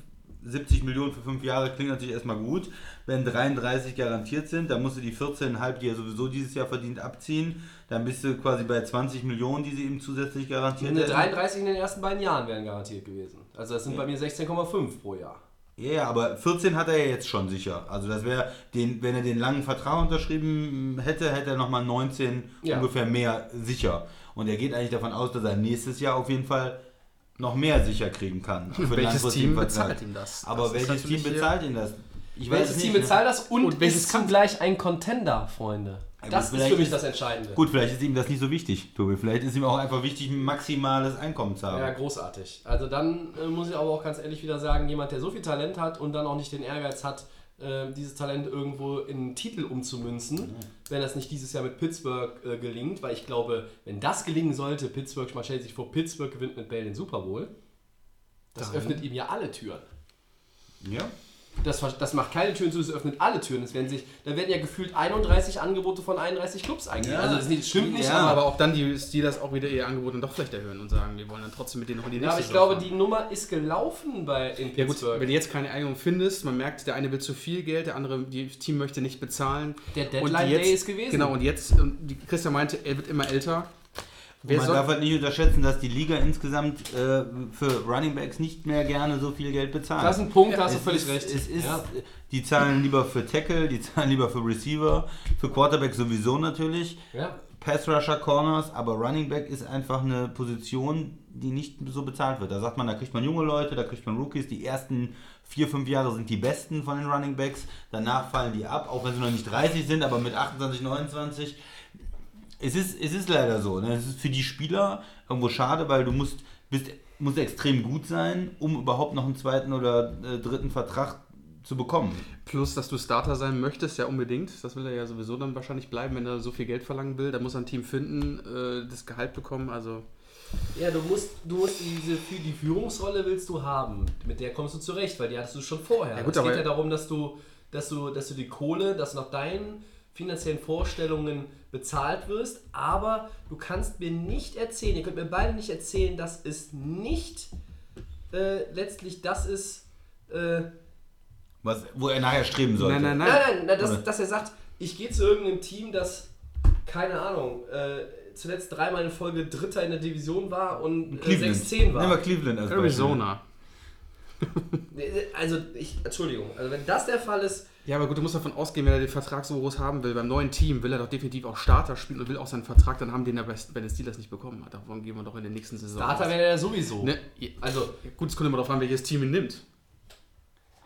D: 70 Millionen für fünf Jahre klingt natürlich erstmal gut. Wenn 33 garantiert sind, dann musst du die 14,5, die er sowieso dieses Jahr verdient, abziehen. Dann bist du quasi bei 20 Millionen, die sie ihm zusätzlich garantiert hätten.
C: 33 in den ersten beiden Jahren wären garantiert gewesen. Also das sind bei mir 16,5 pro Jahr.
D: Ja, ja, aber 14 hat er ja jetzt schon sicher. Also das wäre, den, wenn er den langen Vertrag unterschrieben hätte, hätte er nochmal 19
C: Ja.
D: ungefähr mehr sicher. Und er geht eigentlich davon aus, dass er nächstes Jahr auf jeden Fall noch mehr sicher kriegen kann.
E: Welches Team bezahlt ihm das?
D: Aber
E: Das
D: welches Team bezahlt ihm das? Ich
C: Welches
D: es
C: Team
D: nicht, ne?
C: bezahlt das und,
E: Und welches
C: ist zugleich ein Contender, Freunde? Das ist für mich das Entscheidende.
D: Gut, vielleicht ist ihm das nicht so wichtig, Tobi. Vielleicht ist ihm auch einfach wichtig, ein maximales Einkommen zu haben.
C: Ja, großartig. Also dann äh, muss ich aber auch ganz ehrlich wieder sagen, jemand, der so viel Talent hat und dann auch nicht den Ehrgeiz hat, äh, dieses Talent irgendwo in einen Titel umzumünzen, wenn das nicht dieses Jahr mit Pittsburgh äh, gelingt, weil ich glaube, wenn das gelingen sollte, Pittsburgh, man stellt sich vor, Pittsburgh gewinnt mit Bell den Super Bowl, das
E: Dann-
C: öffnet ihm ja alle Türen.
D: ja.
C: Das, das macht keine Türen zu, das öffnet alle Türen. Es werden sich, da werden ja gefühlt 31 Angebote von 31 Clubs eingehen.
D: Ja.
C: Also das stimmt nicht,
D: Ja,
C: aber
E: Aber auch dann die Steelers auch wieder ihr Angebot dann doch vielleicht erhöhen und sagen, wir wollen dann trotzdem mit denen noch in die
C: Ja,
E: nächste
C: aber ich glaube,
E: fahren.
C: die Nummer ist gelaufen bei in
E: Ja gut,
C: Pittsburgh.
E: wenn du jetzt keine Einigung findest, man merkt, der eine will zu viel Geld, der andere die Team möchte nicht bezahlen.
C: Der
E: Und
C: Deadline
E: jetzt-
C: Day ist gewesen.
E: Genau, und jetzt, und die, Christian meinte, er wird immer älter.
D: Man
E: soll,
D: darf halt nicht unterschätzen, dass die Liga insgesamt äh, für Running Backs nicht mehr gerne so viel Geld bezahlt.
C: Das ist ein Punkt, da hast du völlig
D: ist,
C: recht.
D: Es ist,
C: ja.
D: Die zahlen lieber für Tackle, die zahlen lieber für Receiver, für Quarterback sowieso natürlich.
C: Ja.
D: Pass Rusher, Corners, aber Running Back ist einfach eine Position, die nicht so bezahlt wird. Da sagt man, da kriegt man junge Leute, da kriegt man Rookies. Die ersten vier, fünf Jahre sind die besten von den Running Backs. Danach fallen die ab, auch wenn sie noch nicht 30 sind, aber mit 28, 29. Es ist, es ist leider so. Ne? Es ist für die Spieler irgendwo schade, weil du musst, bist, musst extrem gut sein, um überhaupt noch einen zweiten oder äh, dritten Vertrag zu bekommen.
E: plus, dass du Starter sein möchtest, ja unbedingt. Das will er ja sowieso dann wahrscheinlich bleiben, wenn er so viel Geld verlangen will. Da muss er ein Team finden, äh, das Gehalt bekommen. Also
C: Ja, du musst, du musst diese für die Führungsrolle willst du haben. Mit der kommst du zurecht, weil die hattest du schon vorher.
E: Ja, gut,
C: es geht ja darum, dass du, dass du, dass du die Kohle, dass nach deinen finanziellen Vorstellungen bezahlt wirst, aber du kannst mir nicht erzählen, ihr könnt mir beide nicht erzählen, dass es nicht äh, letztlich das ist, äh,
D: Was, wo er nachher streben sollte.
E: Nein, nein, nein.
C: Nein, nein, nein dass, dass er sagt, ich gehe zu irgendeinem Team, das, keine Ahnung, äh, zuletzt dreimal in Folge Dritter in der Division war und äh,
D: Cleveland.
C: 6-10
D: Nehmen wir
C: war.
D: Cleveland als Beispiel.
E: Arizona.
C: Also, ich, Entschuldigung, also wenn das der Fall ist,
E: Ja, aber gut, du musst davon ausgehen, wenn er den Vertrag so groß haben will, beim neuen Team will er doch definitiv auch Starter spielen und will auch seinen Vertrag dann haben, den er bei, bei den Steelers nicht bekommen hat. Davon gehen wir doch in der nächsten Saison.
C: Starter
E: aus.
C: wäre er sowieso.
E: Ne?
C: Also,
E: Gut, es kommt immer darauf an, welches Team ihn nimmt.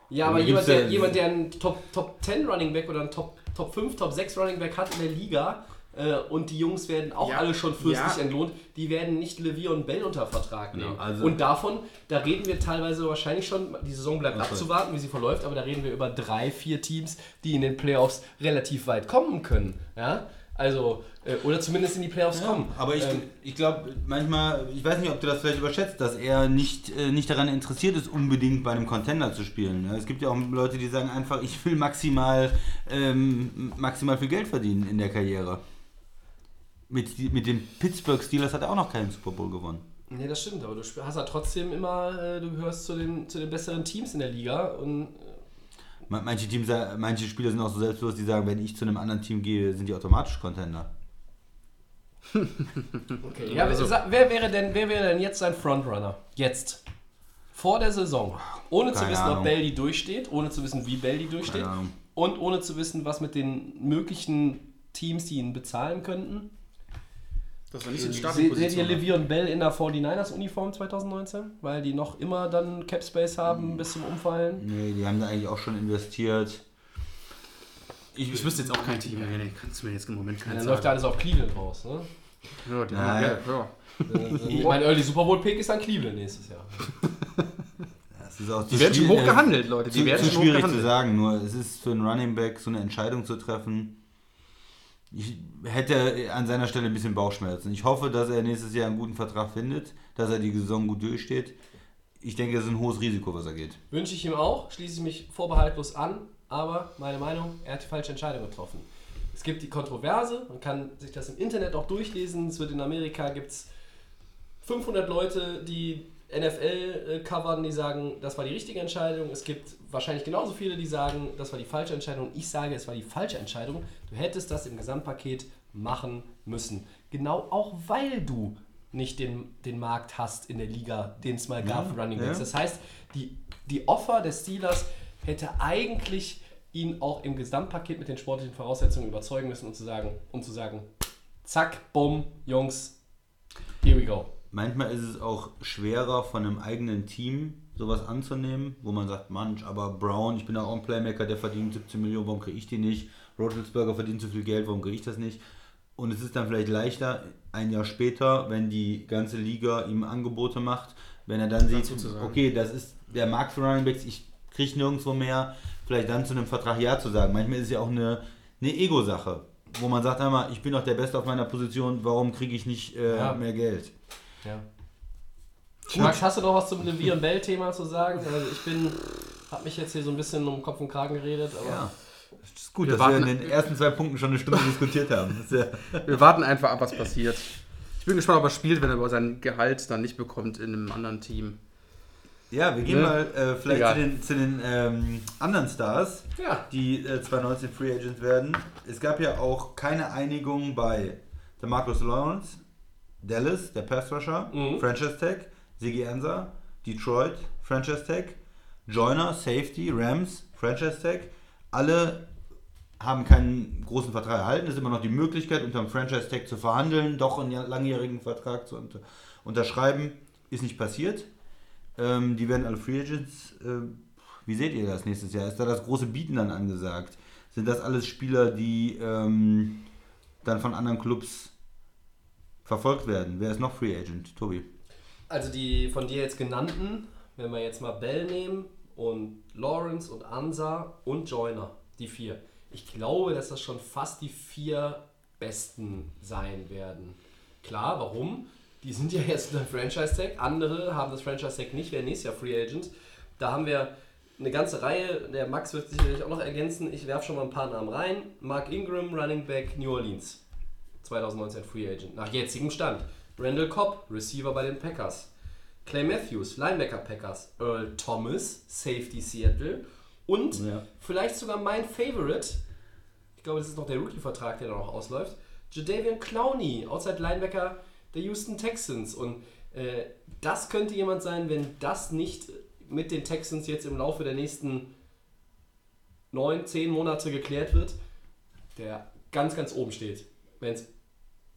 C: ja, aber jemand der, jemand, der einen Top, Top 10 Running Back oder einen Top, Top 5, Top 6 Running Back hat in der Liga äh, und die Jungs werden auch
E: Ja,
C: alle schon fürstlich
E: ja.
C: entlohnt, die werden nicht Le'Veon Bell unter Vertrag nehmen.
D: Genau, also-
C: und davon, da reden wir teilweise wahrscheinlich schon, die Saison bleibt
D: Okay.
C: abzuwarten, wie sie verläuft, aber da reden wir über drei, vier Teams, die in den Playoffs relativ weit kommen können. Ja? Also, äh, oder zumindest in die Playoffs kommen.
D: Aber ich,
C: Ähm,
D: ich glaube, manchmal, ich weiß nicht, ob du das vielleicht überschätzt, dass er nicht, äh, nicht daran interessiert ist, unbedingt bei einem Contender zu spielen. Ja, Es gibt ja auch Leute, die sagen einfach, ich will maximal, ähm, maximal viel Geld verdienen in der Karriere. Mit, mit den Pittsburgh Steelers hat er auch noch keinen Super Bowl gewonnen.
C: Nee, das stimmt, aber du hast ja trotzdem immer, äh, du gehörst zu den, zu den besseren Teams in der Liga und äh,
D: Ma- Manche, Teams, manche Spieler sind auch so selbstbewusst, die sagen, wenn ich zu einem anderen Team gehe, sind die automatisch Contender.
C: Okay. Ja, sa- wer, wäre denn, wer wäre denn jetzt sein Frontrunner? Jetzt. Vor der Saison. Ohne zu
D: Keine
C: wissen,
D: Ahnung.
C: ob Bell die durchsteht, ohne zu wissen, wie Bell die durchsteht. Und ohne zu wissen, was mit den möglichen Teams, die ihn bezahlen könnten.
E: Das war nicht in
C: Seht seht ihr. Le'Veon Bell in der 49ers-Uniform 2019? Weil die noch immer dann Cap Space haben bis zum Umfallen.
D: Nee, die haben da eigentlich auch schon investiert.
E: Ich, ich wüsste jetzt auch kein Team. Nee, nee, kannst du mir jetzt im Moment keinen
C: Dann
E: sagen.
C: läuft ja alles auf Cleveland raus. Ne?
E: Ja, die
D: Nein.
E: haben Geld, ja.
C: Äh, mein Early Super Bowl Pick ist dann Cleveland nächstes Jahr.
D: Das ist auch
E: Die werden schon hoch gehandelt, Leute. Die
D: zu,
E: werden
D: zu schwierig zu sagen, nur es ist für einen Running Back so eine Entscheidung zu treffen. Ich hätte an seiner Stelle ein bisschen Bauchschmerzen. Ich hoffe, dass er nächstes Jahr einen guten Vertrag findet, dass er die Saison gut durchsteht. Ich denke, es ist ein hohes Risiko, was er geht.
C: Wünsche ich ihm auch, schließe ich mich vorbehaltlos an, aber meine Meinung, er hat die falsche Entscheidung getroffen. Es gibt die Kontroverse, man kann sich das im Internet auch durchlesen. Es wird in Amerika gibt es 500 Leute, die NFL äh, covern, die sagen, das war die richtige Entscheidung. Es gibt wahrscheinlich genauso viele, die sagen, das war die falsche Entscheidung. Ich sage, es war die falsche Entscheidung. Du hättest das im Gesamtpaket machen müssen. Genau auch, weil du nicht den, den Markt hast in der Liga, den es mal gab für Running Backs.
D: ja.
C: Das heißt, die, die Offer des Steelers hätte eigentlich ihn auch im Gesamtpaket mit den sportlichen Voraussetzungen überzeugen müssen und zu sagen, um zu sagen, zack, bumm, Jungs, here we go.
D: Manchmal ist es auch schwerer von einem eigenen Team sowas anzunehmen, wo man sagt, Manch, aber Brown, ich bin auch ein Playmaker, der verdient 17 Millionen, warum kriege ich die nicht? Rotelsberger verdient zu viel Geld, warum kriege ich das nicht? Und es ist dann vielleicht leichter, ein Jahr später, wenn die ganze Liga ihm Angebote macht, wenn er dann sieht,
E: zuzusagen.
D: okay, das ist der Markt für Running Backs, ich kriege nirgendwo mehr, vielleicht dann zu einem Vertrag Ja zu sagen. Manchmal ist es ja auch eine, eine Ego-Sache, wo man sagt einmal, ich bin doch der Beste auf meiner Position, warum kriege ich nicht äh,
C: Ja.
D: mehr Geld?
C: Ja. Max, hast du noch was zum Levier Bell-Thema zu sagen? Also ich bin, habe mich jetzt hier so ein bisschen um Kopf und Kragen geredet, aber
D: Ja. Das ist gut,
E: Wir
D: dass wir in den ersten zwei Punkten schon eine Stunde diskutiert haben. Ja
E: Wir warten einfach ab, was passiert. Ich bin gespannt, ob er spielt, wenn er aber sein Gehalt dann nicht bekommt in einem anderen Team.
D: Ja, wir gehen
E: Ne?
D: mal äh, vielleicht
E: Egal.
D: zu den, zu den ähm, anderen Stars,
C: ja.
D: die äh, 2019 Free Agents werden. Es gab ja auch keine Einigung bei der Marcus Lawrence, Dallas, der Pass Rusher,
C: Mhm.
D: Franchise Tag, Sigi Ansa, Detroit, Franchise Tag, Joyner, Safety, Rams, Franchise Tag. Alle haben keinen großen Vertrag erhalten. Es ist immer noch die Möglichkeit, unter dem Franchise Tag zu verhandeln, doch einen langjährigen Vertrag zu unter unterschreiben. Ist nicht passiert. Ähm, die werden alle Free Agents. Ähm, wie seht ihr das nächstes Jahr? Ist da das große Bieten dann angesagt? Sind das alles Spieler, die ähm, dann von anderen Clubs verfolgt werden? Wer ist noch Free Agent? Tobi.
C: Also die von dir jetzt genannten, wenn wir jetzt mal Bell nehmen und Lawrence und Ansa und Joyner, die vier. Ich glaube, dass das schon fast die vier besten sein werden. Klar, warum? Die sind ja jetzt unter Franchise-Tag. Andere haben das Franchise-Tag nicht, werden nächstes Jahr Free Agent. Da haben wir eine ganze Reihe. Der Max wird sicherlich auch noch ergänzen. Ich werfe schon mal ein paar Namen rein. Mark Ingram, Running Back, New Orleans. 2019 Free Agent. Nach jetzigem Stand. Randall Cobb, Receiver bei den Packers. Clay Matthews, Linebacker Packers. Earl Thomas, Safety Seattle. Und
D: Ja.
C: vielleicht sogar mein Favorite, ich glaube, das ist noch der Rookie-Vertrag, der da noch ausläuft. Jadavian Clowney, Outside Linebacker der Houston Texans. Und äh, das könnte jemand sein, wenn das nicht mit den Texans jetzt im Laufe der nächsten neun, zehn Monate geklärt wird, der ganz, ganz oben steht, wenn es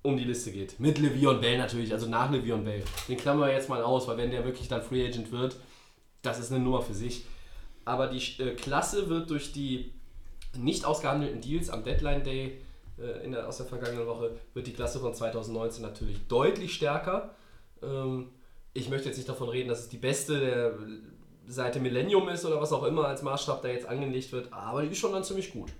C: um die Liste geht. Mit Le'Veon Bell natürlich, also nach Le'Veon Bell. Den klammern wir jetzt mal aus, weil wenn der wirklich dann Free Agent wird, das ist eine Nummer für sich. Aber die äh, Klasse wird durch die nicht ausgehandelten Deals am Deadline Day äh, in der, aus der vergangenen Woche, wird die Klasse von 2019 natürlich deutlich stärker. Ähm, ich möchte jetzt nicht davon reden, dass es die beste der seit Millennium ist oder was auch immer als Maßstab da jetzt angelegt wird, aber die ist schon dann ziemlich gut.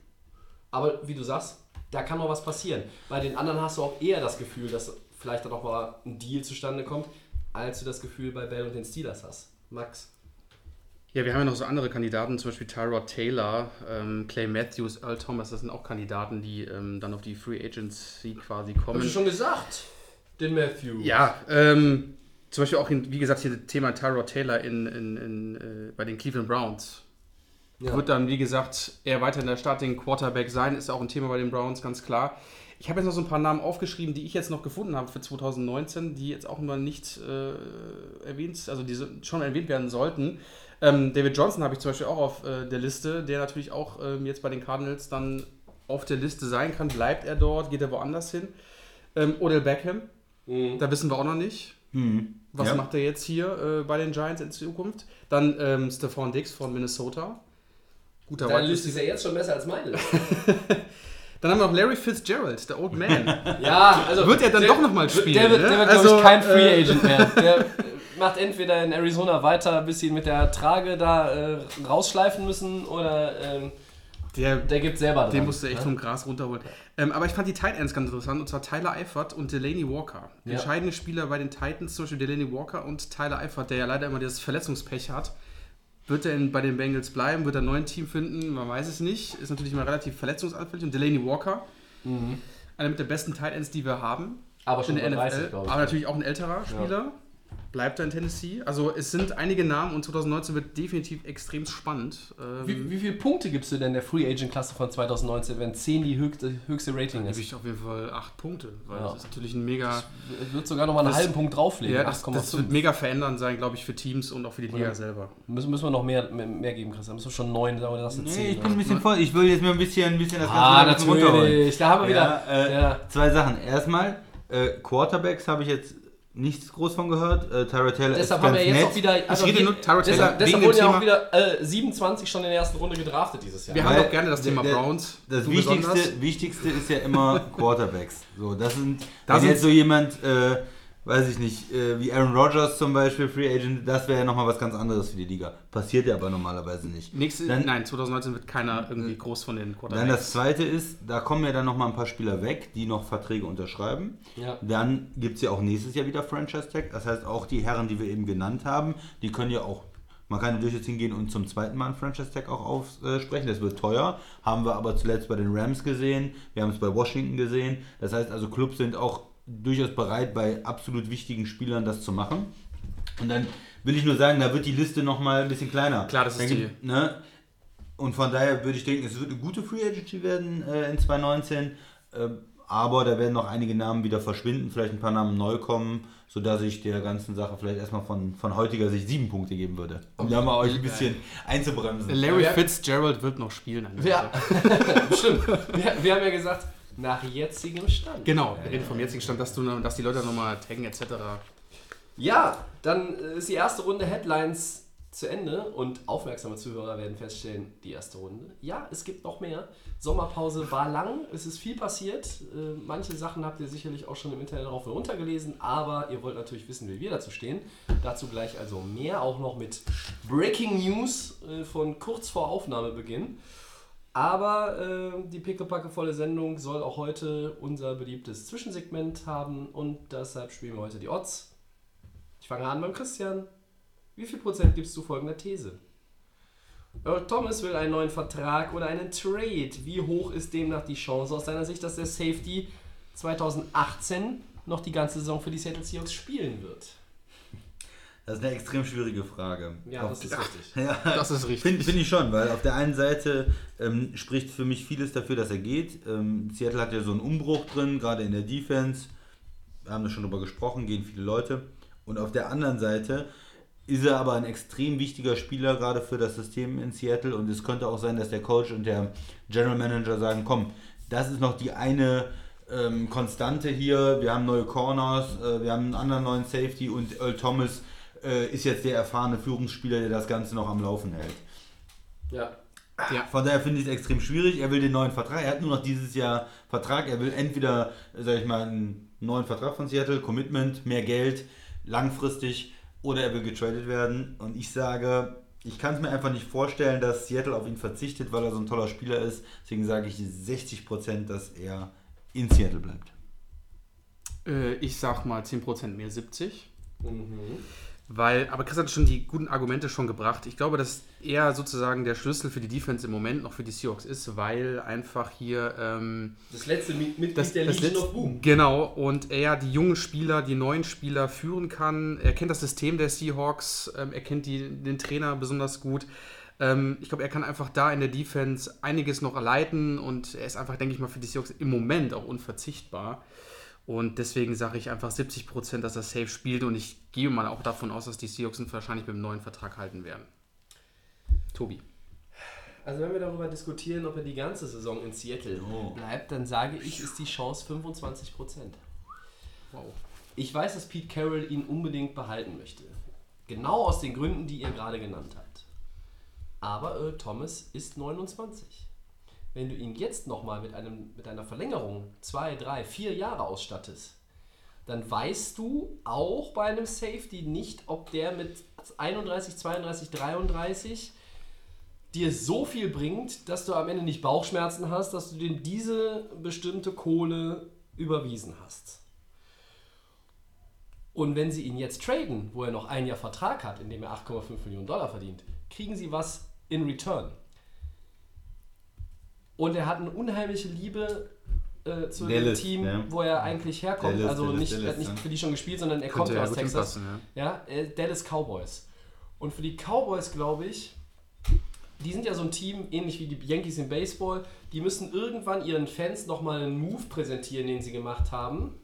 C: Aber wie du sagst, da kann noch was passieren. Bei den anderen hast du auch eher das Gefühl, dass vielleicht dann auch mal ein Deal zustande kommt, als du das Gefühl bei Bell und den Steelers hast. Max.
E: Ja, wir haben ja noch so andere Kandidaten, zum Beispiel Tyrod Taylor, ähm, Clay Matthews, Earl Thomas, das sind auch Kandidaten, die ähm, dann auf die Free Agency quasi kommen.
C: Hast du schon gesagt? Den Matthew.
E: Ja, ähm, zum Beispiel auch, in, wie gesagt, hier das Thema Tyrod Taylor in, in, in, äh, bei den Cleveland Browns. Wird dann, wie gesagt, eher weiter in der Starting Quarterback sein, ist auch ein Thema bei den Browns, ganz klar. Ich habe jetzt noch so ein paar Namen aufgeschrieben, die ich jetzt noch gefunden habe für 2019, die jetzt auch immer nicht äh, erwähnt, also die schon erwähnt werden sollten. Ähm, David Johnson habe ich zum Beispiel auch auf äh, der Liste, der natürlich auch ähm, jetzt bei den Cardinals dann auf der Liste sein kann. Bleibt er dort, geht er woanders hin? Ähm, Odell Beckham, da wissen wir auch noch nicht. Was
D: Ja.
E: macht er jetzt hier äh, bei den Giants in Zukunft? Dann ähm, Stephon Diggs von Minnesota. Guter
C: Deine Liste ist ja jetzt schon besser als meine.
E: Dann haben wir noch Larry Fitzgerald, der Old Man.
C: Ja, also.
E: Wird er dann
C: der-
E: doch noch mal spielen,
C: Der wird,
E: ne?
C: der wird
E: Also,
C: glaube ich, kein Free
E: äh,
C: Agent mehr. Der macht entweder in Arizona weiter, bis sie ihn mit der Trage da äh, rausschleifen müssen, oder ähm,
E: der,
C: der gibt selber dran.
E: den musste echt
C: ne?
E: vom Gras runterholen. Ähm, aber ich fand die Tight Ends ganz interessant, und zwar Tyler Eifert und Delaney Walker.
C: Ja.
E: Entscheidende Spieler bei den Titans, zum Beispiel Delaney Walker und Tyler Eifert, der ja leider immer das Verletzungspech hat. Wird er in, bei den Bengals bleiben? Wird er ein neues Team finden? Man weiß es nicht. Ist natürlich immer relativ verletzungsanfällig. Und Delaney Walker, einer mit der besten Tight Ends, die wir haben.
C: Mhm. Aber schon
E: in der
C: über
E: NFL,
C: 30, glaube ich.
E: aber natürlich auch ein älterer Spieler. Bleibt er in Tennessee. Also es sind einige Namen und 2019 wird definitiv extrem spannend. Ähm,
C: Wie, wie viele Punkte gibst du denn der Free Agent Klasse von 2019, wenn 10 die höchste, höchste Rating
E: gebe
C: ist?
E: ich auf jeden Fall acht Punkte, weil
C: Ja.
E: das ist natürlich ein mega,
C: Ich würde sogar noch mal einen
E: Das-
C: halben Punkt drauflegen.
E: ja, das, das
C: 8,5.
E: wird mega verändern sein, glaube ich, für Teams und auch für die Liga
C: Ja.
E: selber.
C: Müssen, müssen wir noch mehr, mehr, mehr geben, Christian? Müssen wir schon 9 sagen, oder hast du 10?
D: Nee, ich bin ein bisschen voll. Ich will jetzt mal ein bisschen, ein bisschen das
C: ah,
D: wieder ein bisschen runterholen.
C: natürlich. Da haben wir wieder.
D: Ja, äh,
C: ja.
D: Zwei Sachen. Erstmal, äh, Quarterbacks habe ich jetzt nichts groß von gehört. Äh, Tyra Taylor
C: Deshalb
D: ist
C: haben
D: ganz
C: wir jetzt
D: nett.
C: auch wieder. also
E: rede
C: wir-
E: nur Tyrod Taylor
C: deshalb, deshalb wurden ja auch wieder äh, 27 schon in der ersten Runde gedraftet dieses Jahr.
E: Wir
D: Weil
E: haben doch gerne das Thema
D: der-
E: Browns.
D: Das Wichtigste. Wichtigste ist ja immer Quarterbacks. So, das sind,
E: Da
D: jetzt so jemand, äh, weiß ich nicht, äh, wie Aaron Rodgers zum Beispiel, Free Agent, das wäre ja nochmal was ganz anderes für die Liga. Passiert ja aber normalerweise nicht.
E: Nächste,
D: Dann-
E: nein, 2019 wird keiner irgendwie groß von den
D: Dann
E: Quarterbacks.
D: das zweite ist, da kommen ja dann nochmal ein paar Spieler weg, die noch Verträge unterschreiben.
C: Ja.
D: Dann gibt es ja auch nächstes Jahr wieder Franchise Tag. Das heißt, auch die Herren, die wir eben genannt haben, die können ja auch, man kann natürlich jetzt hingehen und zum zweiten Mal ein Franchise Tag auch aussprechen. Das wird teuer. Haben wir aber zuletzt bei den Rams gesehen. Wir haben es bei Washington gesehen. Das heißt also, Clubs sind auch durchaus bereit, bei absolut wichtigen Spielern das zu machen. Und dann will ich nur sagen, da wird die Liste nochmal ein bisschen kleiner.
E: Klar, das ist
D: Dann gibt- Ne? Und von daher würde ich denken, es wird eine gute Free Agency werden äh, in 2019. ähm, aber da werden noch einige Namen wieder verschwinden, vielleicht ein paar Namen neu kommen, sodass ich der ganzen Sache vielleicht erstmal von, von heutiger Sicht sieben Punkte geben würde. Um da mal euch ein bisschen einzubremsen.
E: Larry Fitzgerald wird noch spielen.
C: Ja, stimmt. Wir, wir haben ja gesagt, nach jetzigem Stand.
E: Genau, wir reden vom jetzigen Stand, dass, du, dass die Leute nochmal taggen etc.
C: Ja, dann äh, ist die erste Runde Headlines zu Ende und aufmerksame Zuhörer werden feststellen, die erste Runde. Ja, es gibt noch mehr. Sommerpause war lang, es ist viel passiert. Äh, manche Sachen habt ihr sicherlich auch schon im Internet rauf und runter gelesen, aber ihr wollt natürlich wissen, wie wir dazu stehen. Dazu gleich also mehr, auch noch mit Breaking News äh, von kurz vor Aufnahmebeginn. Aber äh, die pickepackevolle Sendung soll auch heute unser beliebtes Zwischensegment haben und deshalb spielen wir heute die Odds. Ich fange an beim Christian. Wie viel Prozent gibst du folgender These? Earl Thomas will einen neuen Vertrag oder einen Trade. Wie hoch ist demnach die Chance aus deiner Sicht, dass der Safety 2018 noch die ganze Saison für die Seattle Seahawks spielen wird?
D: Das ist eine extrem schwierige Frage.
C: Ja,
D: Auf
C: das ist richtig.
D: Ja,
E: Das ist richtig.
D: Finde find ich schon, weil auf der einen Seite ähm, spricht für mich vieles dafür, dass er geht. Ähm, Seattle hat ja so einen Umbruch drin, gerade in der Defense. Wir haben da schon drüber gesprochen, gehen viele Leute. Und auf der anderen Seite ist er aber ein extrem wichtiger Spieler, gerade für das System in Seattle. Und es könnte auch sein, dass der Coach und der General Manager sagen, komm, das ist noch die eine ähm, Konstante hier. Wir haben neue Corners, äh, wir haben einen anderen neuen Safety und Earl Thomas äh, ist jetzt der erfahrene Führungsspieler, der das Ganze noch am Laufen hält.
C: Ja.
D: Von daher finde ich es extrem schwierig. Er will den neuen Vertrag. Er hat nur noch dieses Jahr Vertrag. Er will entweder, sag ich mal, einen neuen Vertrag von Seattle, Commitment, mehr Geld, langfristig, oder er will getradet werden. Und ich sage, ich kann es mir einfach nicht vorstellen, dass Seattle auf ihn verzichtet, weil er so ein toller Spieler ist. Deswegen sage ich 60%, dass er in Seattle bleibt.
E: Äh, ich sag mal 10% mehr 70.
C: Mhm.
E: Weil, aber Chris hat schon die guten Argumente schon gebracht. Ich glaube, dass er sozusagen der Schlüssel für die Defense im Moment noch für die Seahawks ist, weil einfach hier ähm,
C: Das letzte Mitglied
E: das,
C: der
E: das
C: Legion
E: letzte-
C: of Boom.
E: Genau, und er die jungen Spieler, die neuen Spieler führen kann. Er kennt das System der Seahawks, ähm, er kennt die, den Trainer besonders gut. Ähm, ich glaube, er kann einfach da in der Defense einiges noch leiten und er ist einfach, denke ich mal, für die Seahawks im Moment auch unverzichtbar. Und deswegen sage ich einfach 70%, dass er safe spielt und ich gehe mal auch davon aus, dass die Seahawks ihn wahrscheinlich mit dem neuen Vertrag halten werden. Tobi.
C: Also wenn wir darüber diskutieren, ob er die ganze Saison in Seattle
D: Oh.
C: bleibt, dann sage ich, ist die Chance 25%.
E: Wow.
C: Ich weiß, dass Pete Carroll ihn unbedingt behalten möchte. Genau aus den Gründen, die ihr gerade genannt habt. Aber Earl Thomas ist 29. Wenn du ihn jetzt nochmal mit, mit einer Verlängerung zwei, drei, vier Jahre ausstattest, dann weißt du auch bei einem Safety nicht, ob der mit 31, 32, 33 dir so viel bringt, dass du am Ende nicht Bauchschmerzen hast, dass du dir diese bestimmte Kohle überwiesen hast. Und wenn sie ihn jetzt traden, wo er noch ein Jahr Vertrag hat, in dem er 8,5 Millionen Dollar verdient, kriegen sie was in return. Und er hat eine unheimliche Liebe äh, zu
D: Dallas,
C: dem Team,
D: ja.
C: wo er eigentlich herkommt.
D: Dallas,
C: also
D: Dallas,
C: nicht, er hat nicht
D: ja.
C: für die schon gespielt, sondern er
E: Könnte
C: kommt
E: ja
C: aus Texas.
E: hinpassen,
C: Ja, äh, Dallas Cowboys. Und für die Cowboys, glaube ich, die sind ja so ein Team, ähnlich wie die Yankees im Baseball, die müssen irgendwann ihren Fans nochmal einen Move präsentieren, den sie gemacht haben.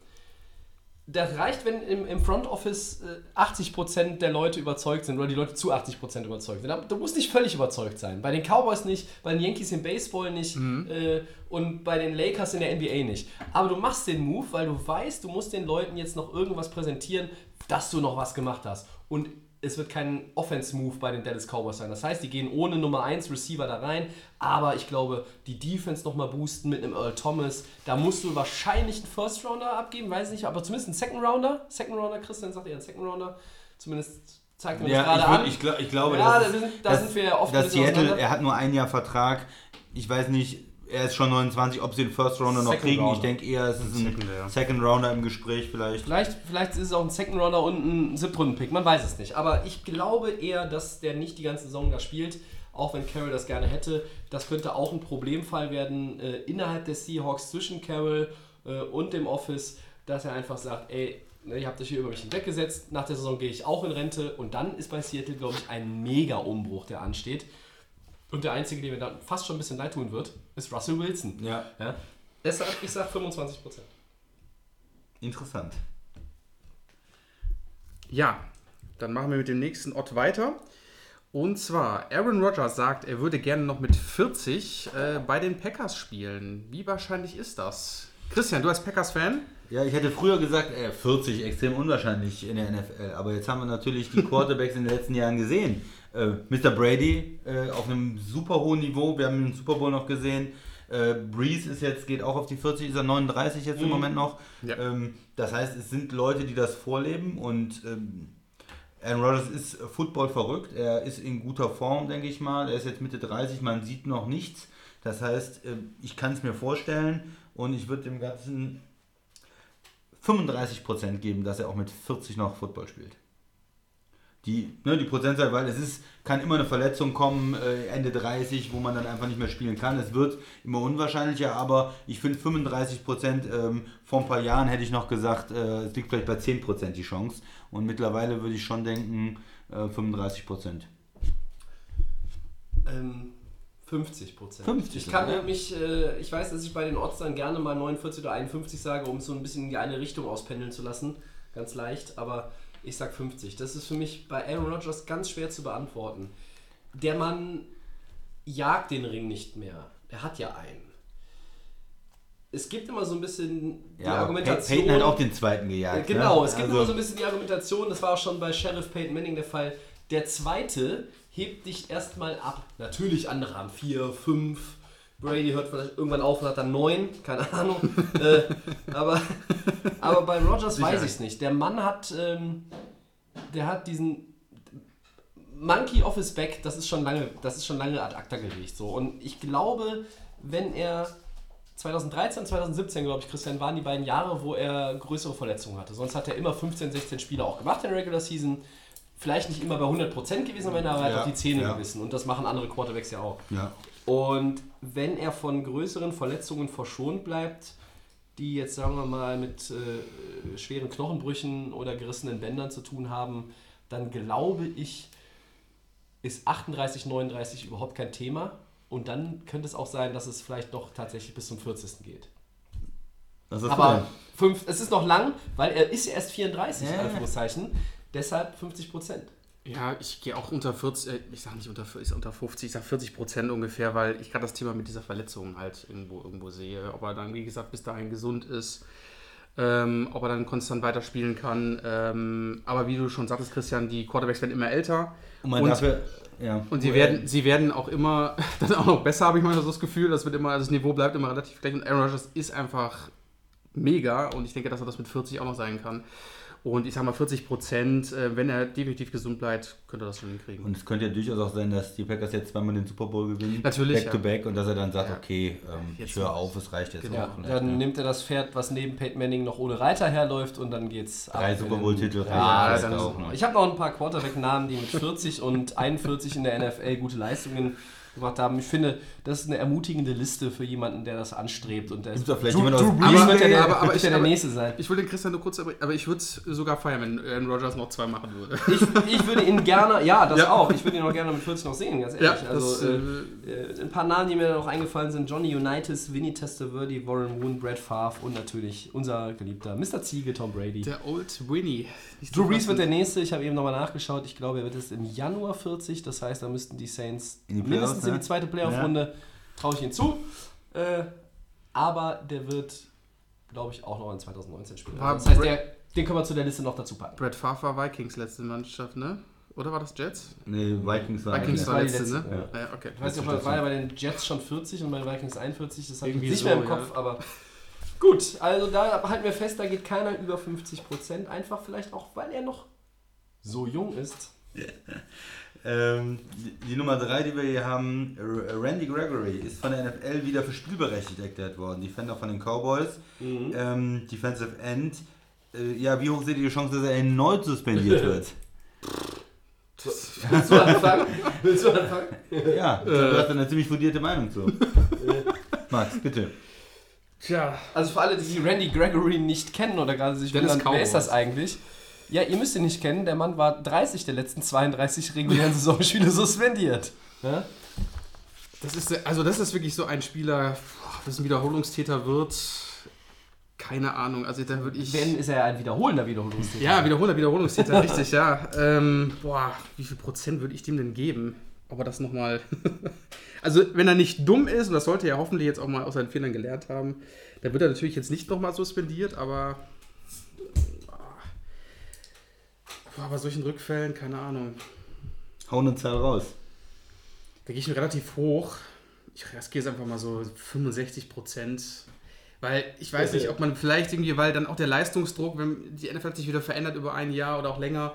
C: Das reicht, wenn im, im Front Office äh, 80% der Leute überzeugt sind oder die Leute zu 80% überzeugt sind. Du musst nicht völlig überzeugt sein. Bei den Cowboys nicht, bei den Yankees im Baseball nicht äh, und bei den Lakers in der NBA nicht. Aber du machst den Move, weil du weißt, du musst den Leuten jetzt noch irgendwas präsentieren, dass du noch was gemacht hast. Und es wird kein Offense-Move bei den Dallas Cowboys sein. Das heißt, die gehen ohne Nummer 1 Receiver da rein, aber ich glaube, die Defense nochmal boosten mit einem Earl Thomas. Da musst du wahrscheinlich einen First-Rounder abgeben, weiß nicht, aber zumindest einen Second-Rounder. Second-Rounder, Christian sagt ja einen Second-Rounder. Zumindest zeigt mir das
D: Ja,
C: gerade
D: ich,
C: an.
D: ich, glaub, ich glaube,
C: Ja,
D: dass,
C: da sind- da
D: dass,
C: sind wir oft ein
D: dass Seattle, er hat nur ein Jahr Vertrag. Ich weiß nicht, er ist schon 29, ob sie den First Rounder noch
C: Second
D: kriegen. Ich
C: Rounder.
D: denke eher, es ist ein
E: Second, ja.
D: Second Rounder im Gespräch vielleicht.
C: Vielleicht, vielleicht ist es auch ein Second Rounder und ein Siebtrunden-Pick, man weiß es nicht. Aber ich glaube eher, dass der nicht die ganze Saison da spielt, auch wenn Carroll das gerne hätte. Das könnte auch ein Problemfall werden äh, innerhalb der Seahawks zwischen Carroll äh, und dem Office, dass er einfach sagt, ey, ne, ihr habt euch hier über mich hinweggesetzt, nach der Saison gehe ich auch in Rente und dann ist bei Seattle, glaube ich, ein Mega-Umbruch, der ansteht. Und der Einzige, der mir dann fast schon ein bisschen leid tun wird, ist Russell Wilson.
D: Ja,
C: Ja? Deshalb, ich sage 25%.
D: interessant.
E: Ja, dann machen wir mit dem nächsten Ort weiter. Und zwar, Aaron Rodgers sagt, er würde gerne noch mit 40 äh, bei den Packers spielen. Wie wahrscheinlich ist das? Christian, du als Packers-Fan?
D: Ja, ich hätte früher gesagt, äh, 40, extrem unwahrscheinlich in der NFL. Aber jetzt haben wir natürlich die Quarterbacks in den letzten Jahren gesehen. Äh, Mr. Brady äh, auf einem super hohen Niveau. Wir haben den Super Bowl noch gesehen. Äh, Breeze ist jetzt, geht auch auf die 40, ist er 39 jetzt im Moment noch.
E: Ja.
D: Ähm, das heißt, es sind Leute, die das vorleben und ähm, Aaron Rodgers ist Football verrückt. Er ist in guter Form, denke ich mal. Er ist jetzt Mitte 30, man sieht noch nichts. Das heißt, äh, ich kann es mir vorstellen und ich würde dem Ganzen 35% geben, dass er auch mit 40 noch Football spielt. Die, ne, die Prozentzahl, weil es ist, kann immer eine Verletzung kommen, äh, Ende 30, wo man dann einfach nicht mehr spielen kann. Es wird immer unwahrscheinlicher, aber ich finde 35%, ähm, vor ein paar Jahren hätte ich noch gesagt, äh, es liegt vielleicht bei 10% die Chance. Und mittlerweile würde ich schon denken, äh, 35%.
C: Ähm, 50 Prozent.
D: 50
C: Ich kann
D: sogar.
C: mich, äh, ich weiß, dass ich bei den Odds dann gerne mal 49 oder 51 sage, um es so ein bisschen in die eine Richtung auspendeln zu lassen. Ganz leicht, aber ich sag 50. Das ist für mich bei Aaron Rodgers ganz schwer zu beantworten. Der Mann jagt den Ring nicht mehr. Er hat ja einen. Es gibt immer so ein bisschen die
D: Ja,
C: Argumentation.
D: Peyton hat auch den zweiten gejagt.
C: Äh, Genau,
D: ne?
C: es gibt
D: Also-
C: immer so ein bisschen die Argumentation, das war auch schon bei Sheriff Peyton Manning der Fall. Der zweite hebt dich erstmal ab. Natürlich, andere haben vier, fünf. Brady hört vielleicht irgendwann auf und hat dann neun, keine Ahnung. äh, aber, aber bei Rogers weiß ich es nicht. Der Mann hat, ähm, der hat diesen Monkey off his back, das ist schon lange, das ist schon lange ad acta gelegt. So. Und ich glaube, wenn er 2013, 2017, glaube ich, Christian, waren die beiden Jahre, wo er größere Verletzungen hatte. Sonst hat er immer 15, 16 Spiele auch gemacht in der Regular Season. Vielleicht nicht immer bei 100% gewesen, aber er hat
D: Ja,
C: auch die Zähne
D: ja.
C: gebissen. Und das machen andere Quarterbacks ja auch.
D: Ja.
C: Und wenn er von größeren Verletzungen verschont bleibt, die jetzt sagen wir mal mit äh, schweren Knochenbrüchen oder gerissenen Bändern zu tun haben, dann glaube ich, ist 38, 39 überhaupt kein Thema. Und dann könnte es auch sein, dass es vielleicht noch tatsächlich bis zum 40. geht.
D: Was ist
C: Aber fünf, es ist noch lang, weil er ist ja erst 34,
D: Ja.
C: Anführungszeichen. Deshalb 50 Prozent.
E: Ja, ich gehe auch unter 40, äh, ich sage nicht unter, ich unter 50, ich sage 40 Prozent ungefähr, weil ich gerade das Thema mit dieser Verletzung halt irgendwo, irgendwo sehe. Ob er dann, wie gesagt, bis dahin gesund ist, ähm, ob er dann konstant weiterspielen kann. Ähm, aber wie du schon sagtest, Christian, die Quarterbacks werden immer älter.
D: Und
E: Und-
D: dafür, ja.
E: Und sie werden, sie werden auch immer, dann auch noch besser, habe ich manchmal so das Gefühl. Das wird immer, das Niveau bleibt immer relativ gleich. Und Aaron Rodgers ist einfach mega. Und ich denke, dass er das mit 40 auch noch sein kann. Und ich sage mal 40 Prozent, äh, wenn er definitiv gesund bleibt, könnte er das schon hinkriegen.
D: Und es könnte ja durchaus auch sein, dass die Packers jetzt zweimal den Super Bowl gewinnen.
E: Natürlich,
D: Back
E: ja.
D: to back. Und dass er dann sagt,
E: Ja.
D: okay, ähm, ich höre auf, es reicht jetzt
C: Ja,
D: auch. vielleicht,
C: dann
D: ne?
C: nimmt er das Pferd, was neben Peyton Manning noch ohne Reiter herläuft und dann geht's ab
D: Drei Super Bowl-Titel
C: Ja,
D: reichen noch.
C: Ich habe noch ein paar Quarterback-Namen, die mit 40 und 41 in der NFL gute Leistungen gemacht haben. Ich finde, das ist eine ermutigende Liste für jemanden, der das anstrebt. Und der
D: Gibt's da vielleicht
C: Drew,
D: jemand
C: Brees
E: Bay?
C: wird ja der,
E: Aber- aber ich-
C: ja der
E: aber-
C: Nächste sein.
E: Ich würde den Christian nur kurz, aber aber ich würde es sogar feiern, wenn Aaron Rodgers noch zwei machen würde.
C: Ich, ich würde ihn gerne, ja, das
E: Ja.
C: auch. Ich würde ihn auch gerne mit 40 noch sehen, ganz ehrlich.
E: Ja,
C: also,
E: das,
C: äh,
E: äh,
C: äh, ein paar Namen, die mir noch eingefallen sind: Johnny Unitas, Vinny Testaverde, Warren Moon, Brad Favre und natürlich unser geliebter Mr. Ziege, Tom Brady.
E: Der Old Winnie.
C: Drew Brees wird der nächste. Ich habe eben nochmal nachgeschaut. Ich glaube, er wird jetzt im Januar 40. Das heißt, da müssten die Saints
D: In
C: mindestens in die zweite Playoff-Runde. Traue ich ihm zu. Äh, aber der wird, glaube ich, auch noch in 2019 spielen. Also das heißt, der, den können wir zu der Liste noch dazu packen.
E: Brad Favre war Vikings letzte Mannschaft, ne? Oder war das Jets?
D: Nee, Vikings war
E: Vikings
C: war
E: letzte,
C: letzte,
E: ne? Ja, okay.
C: Ich weiß nicht, ob er war ja bei den Jets schon 40 und bei den Vikings 41. Das habe ich nicht
E: so,
C: mehr im
E: ja.
C: Kopf, aber gut. Also da halten wir fest, da geht keiner über 50 Prozent. Einfach vielleicht auch, weil er noch so jung ist.
D: Ähm, die, die Nummer 3, die wir hier haben, Randy Gregory, ist von der NFL wieder für spielberechtigt erklärt worden. Defender von den Cowboys, ähm, Defensive End. Äh, ja, wie hoch seht ihr die Chance, dass er erneut suspendiert wird?
C: Willst du anfangen? Willst du anfangen?
D: Ja, du hast eine ziemlich fundierte Meinung zu. Max, bitte.
E: Tja,
C: Also für alle, die Randy Gregory nicht kennen oder gerade sich wundern, wer ist das eigentlich? Ja, ihr müsst ihn nicht kennen. Der Mann war 30 der letzten 32 regulären Saisonspiele suspendiert. Ja?
E: das ist, also das ist wirklich so ein Spieler, das ein Wiederholungstäter wird. Keine Ahnung, also da würde ich...
C: Wenn ist er ja ein wiederholender Wiederholungstäter.
E: Ja, Wiederholer, Wiederholungstäter, richtig, ja. Ähm, boah, wie viel Prozent würde ich dem denn geben? Ob er das nochmal. also, wenn er nicht dumm ist, und das sollte er hoffentlich jetzt auch mal aus seinen Fehlern gelernt haben, dann wird er natürlich jetzt nicht nochmal suspendiert, aber. Boah, bei solchen Rückfällen, keine Ahnung.
D: Hau eine Zahl raus.
E: Da gehe ich mir relativ hoch. Ich riskiere es einfach mal so 65 Prozent. Weil ich weiß nicht, ob man vielleicht irgendwie, weil dann auch der Leistungsdruck, wenn die NFL sich wieder verändert über ein Jahr oder auch länger,